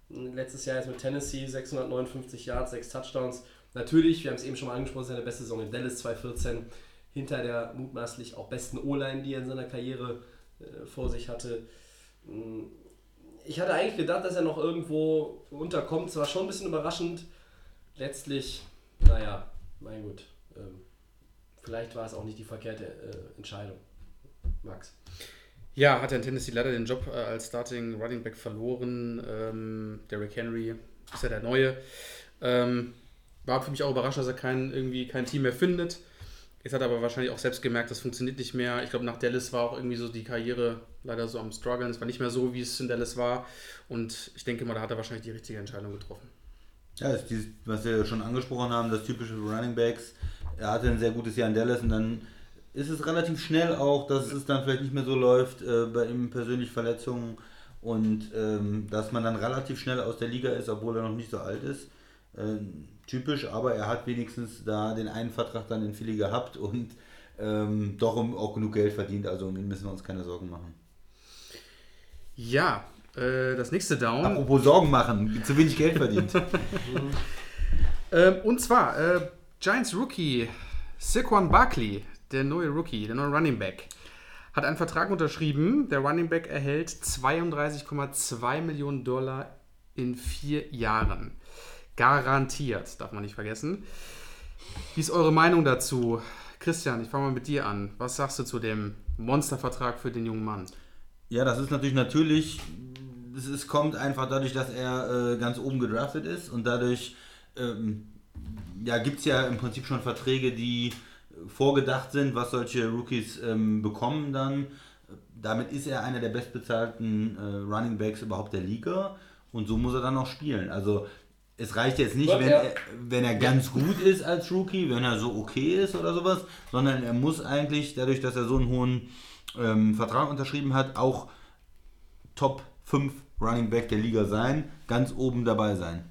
C: Letztes Jahr ist mit Tennessee 659 Yards, 6 Touchdowns. Natürlich, wir haben es eben schon mal angesprochen, seine beste Saison in Dallas 2014 hinter der mutmaßlich auch besten O-Line, die er in seiner Karriere äh, vor sich hatte. Mm, Ich hatte eigentlich gedacht, dass er noch irgendwo unterkommt. Es war schon ein bisschen überraschend. Letztlich, naja, mein gut. Ähm, vielleicht war es auch nicht die verkehrte äh, Entscheidung. Max.
E: Ja, hat er in Tennessee leider den Job äh, als Starting Running Back verloren. Ähm, Derrick Henry ist ja der Neue. Ähm, war für mich auch überrascht, dass er kein, irgendwie kein Team mehr findet. Jetzt hat er aber wahrscheinlich auch selbst gemerkt, das funktioniert nicht mehr. Ich glaube, nach Dallas war auch irgendwie so die Karriere leider so am struggeln. Es war nicht mehr so, wie es in Dallas war. Und ich denke mal, da hat er wahrscheinlich die richtige Entscheidung getroffen.
D: Ja, ist dieses, was wir schon angesprochen haben, das typische Running Backs. Er hatte ein sehr gutes Jahr in Dallas und dann ist es relativ schnell auch, dass es dann vielleicht nicht mehr so läuft, äh, bei ihm persönlich Verletzungen und ähm, dass man dann relativ schnell aus der Liga ist, obwohl er noch nicht so alt ist. Ähm, typisch, aber er hat wenigstens da den einen Vertrag dann in Philly gehabt und ähm, doch um, auch genug Geld verdient, also um ihn müssen wir uns keine Sorgen machen.
E: Ja, äh, das nächste Down.
D: Apropos Sorgen machen, zu wenig Geld verdient.
E: Ähm, und zwar äh, Giants Rookie Saquon Barkley, der neue Rookie, der neue Running Back, hat einen Vertrag unterschrieben. Der Running Back erhält 32,2 Millionen Dollar in vier Jahren. Garantiert, darf man nicht vergessen. Wie ist eure Meinung dazu? Christian, ich fange mal mit dir an. Was sagst du zu dem Monstervertrag für den jungen Mann?
D: Ja, das ist natürlich natürlich, es, kommt einfach dadurch, dass er äh, ganz oben gedraftet ist und dadurch ähm, ja, gibt es ja im Prinzip schon Verträge, die vorgedacht sind, was solche Rookies ähm, bekommen dann. Damit ist er einer der bestbezahlten äh, Running Backs überhaupt der Liga und so muss er dann auch spielen. Also es reicht jetzt nicht, wenn, er, wenn er ganz gut ist als Rookie, wenn er so okay ist oder sowas, sondern er muss eigentlich, dadurch, dass er so einen hohen ähm, Vertrag unterschrieben hat, auch Top 5 Running Back der Liga sein, ganz oben dabei sein.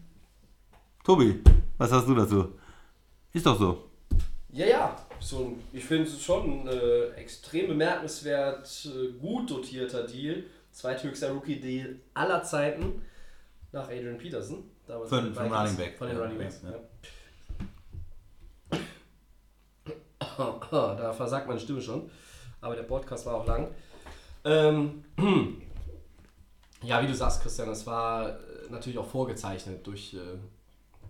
D: Tobi, was hast du dazu? Ist doch so.
C: Ja, ja. So, ich finde es schon ein äh, extrem bemerkenswert äh, gut dotierter Deal. Zweithöchster Rookie-Deal aller Zeiten nach Adrian Peterson. Damals
D: Von- von. Running Back.
C: Von den
D: Ja,
C: Running Backs,
D: ja.
C: ja. Da versagt meine Stimme schon. Aber der Podcast war auch lang. Ähm, ja, wie du sagst, Christian, es war äh, natürlich auch vorgezeichnet durch. Äh,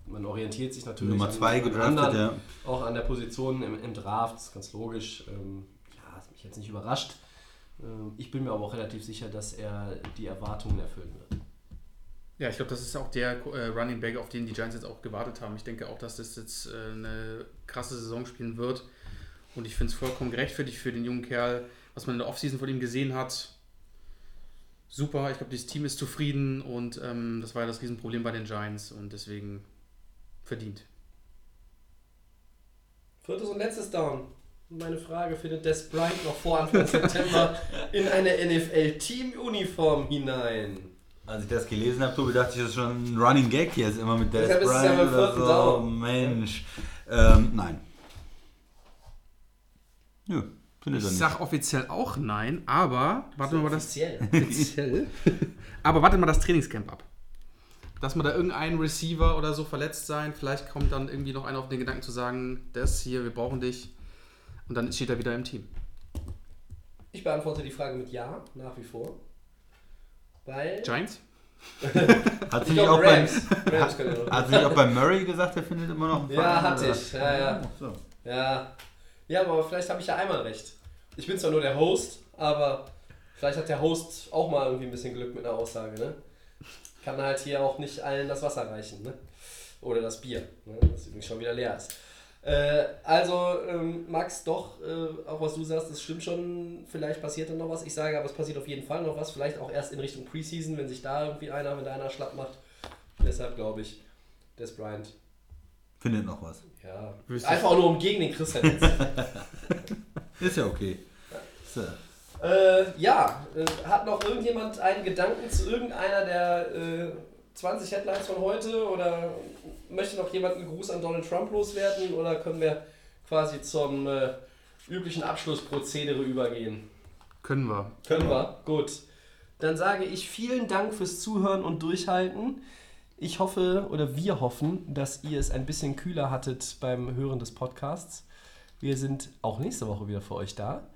C: man orientiert sich natürlich
D: Nummer
C: an-
D: 2
C: an
D: gedraftet,
C: anderen,
D: ja.
C: auch an der Position im, im Draft, ist ganz logisch. Ähm, ja, hat mich jetzt nicht überrascht. Ähm, ich bin mir aber auch relativ sicher, dass er die Erwartungen erfüllen wird.
E: Ja, ich glaube, das ist auch der äh, Running Back, auf den die Giants jetzt auch gewartet haben. Ich denke auch, dass das jetzt äh, eine krasse Saison spielen wird. Und ich finde es vollkommen gerechtfertigt für den jungen Kerl, was man in der Offseason von ihm gesehen hat. Super, ich glaube, dieses Team ist zufrieden und ähm, das war ja das Riesenproblem bei den Giants und deswegen verdient.
C: Viertes und letztes Down. Meine Frage findet Des Bryant noch vor Anfang September in eine NFL-Team-Uniform hinein.
D: Als ich das gelesen habe, Tobi, dachte ich, das ist schon ein Running Gag jetzt immer mit
C: ist ja
D: Bryant
C: beim
D: oder so.
C: Down.
D: Mensch. Ähm, nein. Nö, findet
E: Ich sag offiziell auch nein, aber warte mal das
C: Offiziell.
E: offiziell. aber warte mal das Trainingscamp ab. Dass man da irgendein Receiver oder so verletzt sein, vielleicht kommt dann irgendwie noch einer auf den Gedanken zu sagen, das hier, wir brauchen dich. Und dann steht er wieder im Team.
C: Ich beantworte die Frage mit Ja, nach wie vor. Weil.
E: Giants?
D: Hat
C: glaube,
D: auch bei,
C: Rams. Rams können ja noch.
D: hat sich auch bei Murray gesagt, er findet immer noch einen
C: Ja, hatte ich. Ja, ja.
D: So.
C: Ja. Ja, aber vielleicht habe ich ja einmal recht. Ich bin zwar nur der Host, aber vielleicht hat der Host auch mal irgendwie ein bisschen Glück mit einer Aussage, ne? Kann halt hier auch nicht allen das Wasser reichen, ne? Oder das Bier, ne? das übrigens schon wieder leer ist. Äh, also, ähm, Max, doch, äh, auch was du sagst, das stimmt schon, vielleicht passiert dann noch was. Ich sage aber, es passiert auf jeden Fall noch was, vielleicht auch erst in Richtung Preseason, wenn sich da irgendwie einer mit einer schlapp macht. Deshalb glaube ich, Des Bryant
D: Findet noch was.
C: ja.
E: Wüsste
C: Einfach auch nur um gegen den Christian jetzt.
D: Ist ja okay. So.
C: äh, ja, äh, hat noch irgendjemand einen Gedanken zu irgendeiner der äh, 20 Headlines von heute? Oder möchte noch jemand einen Gruß an Donald Trump loswerden? Oder können wir quasi zum äh, üblichen Abschlussprozedere übergehen?
E: Können wir.
C: Können wir? Gut. Dann sage ich vielen Dank fürs Zuhören und Durchhalten. Ich hoffe oder wir hoffen, dass ihr es ein bisschen kühler hattet beim Hören des Podcasts. Wir sind auch nächste Woche wieder für euch da.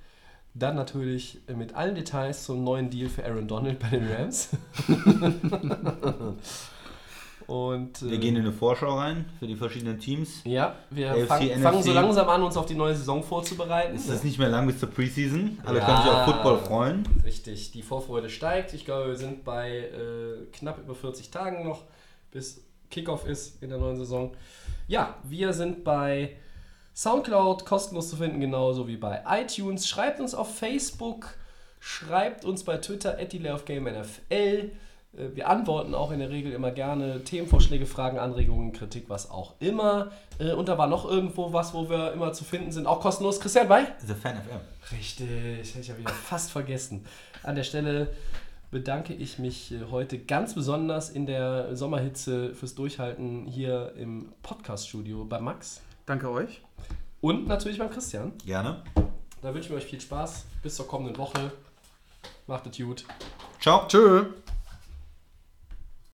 C: Dann natürlich mit allen Details zum neuen Deal für Aaron Donald bei den Rams. Und,
D: Wir
C: äh,
D: gehen in eine Vorschau rein für die verschiedenen Teams.
C: Ja, wir
D: AFC,
C: fang, fangen so langsam an, uns auf die neue Saison vorzubereiten.
D: Es ist nicht mehr lang bis zur Preseason. Alle
C: Ja.
D: können sich auf Football freuen.
C: Richtig, die Vorfreude steigt. Ich glaube, wir sind bei äh, knapp über 40 Tagen noch, bis Kickoff ist in der neuen Saison. Ja, wir sind bei Soundcloud kostenlos zu finden, genauso wie bei iTunes. Schreibt uns auf Facebook, schreibt uns bei Twitter at NFL. Äh, Wir antworten auch in der Regel immer gerne Themenvorschläge, Fragen, Anregungen, Kritik, was auch immer. Äh, Und da war noch irgendwo was, wo wir immer zu finden sind, auch kostenlos. Christian, bei?
D: The Fan FM.
C: Richtig, hätte ich ja wieder fast vergessen. An der Stelle bedanke ich mich äh, heute ganz besonders in der Sommerhitze fürs Durchhalten hier im Podcast-Studio bei Max
E: Danke euch.
C: und natürlich beim Christian.
D: Gerne.
C: Da wünschen wir euch viel Spaß. Bis zur kommenden Woche. Macht es gut.
D: Ciao.
E: Tschö.